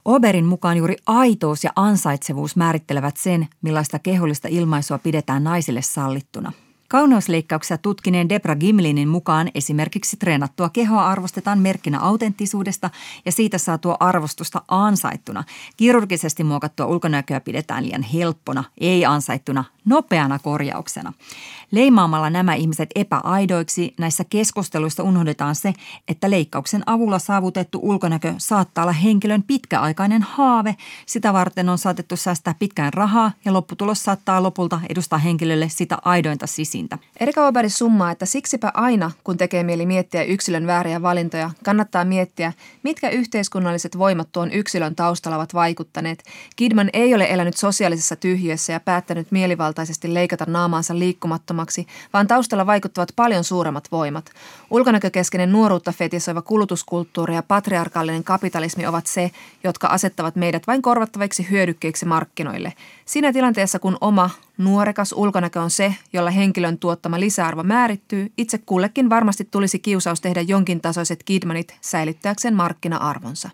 [SPEAKER 3] Oberin mukaan juuri aitous ja ansaitsevuus määrittelevät sen, millaista kehollista ilmaisua pidetään naisille sallittuna – Kauneusleikkauksia tutkineen Debra Gimlinin mukaan esimerkiksi treenattua kehoa arvostetaan merkkinä autenttisuudesta ja siitä saatua arvostusta ansaittuna. Kirurgisesti muokattua ulkonäköä pidetään liian helppona, ei ansaittuna, nopeana korjauksena. Leimaamalla nämä ihmiset epäaidoiksi näissä keskusteluissa unohdetaan se, että leikkauksen avulla saavutettu ulkonäkö saattaa olla henkilön pitkäaikainen haave. Sitä varten on saatettu säästää pitkään rahaa ja lopputulos saattaa lopulta edustaa henkilölle sitä aidointa sisintä.
[SPEAKER 4] Erika Oberi summaa, että siksipä aina, kun tekee mieli miettiä yksilön vääriä valintoja, kannattaa miettiä, mitkä yhteiskunnalliset voimat tuon yksilön taustalla ovat vaikuttaneet. Kidman ei ole elänyt sosiaalisessa tyhjössä ja päättänyt mielivaltaisesti leikata naamaansa liikkumattomaksi vaan taustalla vaikuttavat paljon suuremmat voimat. Ulkonäkökeskeinen nuoruutta fetisoiva kulutuskulttuuri ja patriarkaalinen kapitalismi ovat se, jotka asettavat meidät vain korvattaviksi hyödykkeiksi markkinoille. Siinä tilanteessa, kun oma nuorekas ulkonäkö on se, jolla henkilön tuottama lisäarvo määrittyy, itse kullekin varmasti tulisi kiusaus tehdä jonkin tasoiset kidmanit säilyttääkseen markkina-arvonsa.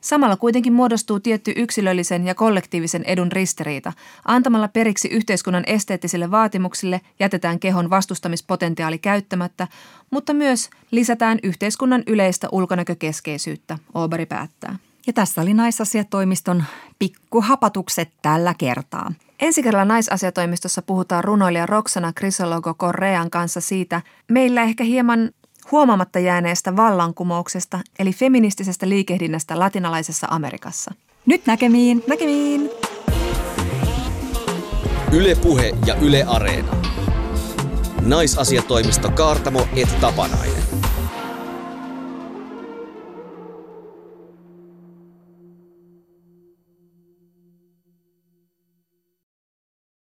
[SPEAKER 4] Samalla kuitenkin muodostuu tietty yksilöllisen ja kollektiivisen edun ristiriita. Antamalla periksi yhteiskunnan esteettisille vaatimuksille jätetään kehon vastustamispotentiaali käyttämättä, mutta myös lisätään yhteiskunnan yleistä ulkonäkökeskeisyyttä, Oberi päättää.
[SPEAKER 3] Ja tässä oli naisasiatoimiston pikkuhapatukset tällä kertaa.
[SPEAKER 4] Ensi kerralla naisasiatoimistossa puhutaan runoilija Roksana Krisologo Correan kanssa siitä, meillä ehkä hieman huomaamatta jääneestä vallankumouksesta eli feministisestä liikehdinnästä latinalaisessa Amerikassa.
[SPEAKER 3] Nyt näkemiin!
[SPEAKER 4] Näkemiin!
[SPEAKER 2] Yle Puhe ja Yle Areena. Naisasiatoimisto Kaartamo et Tapanainen.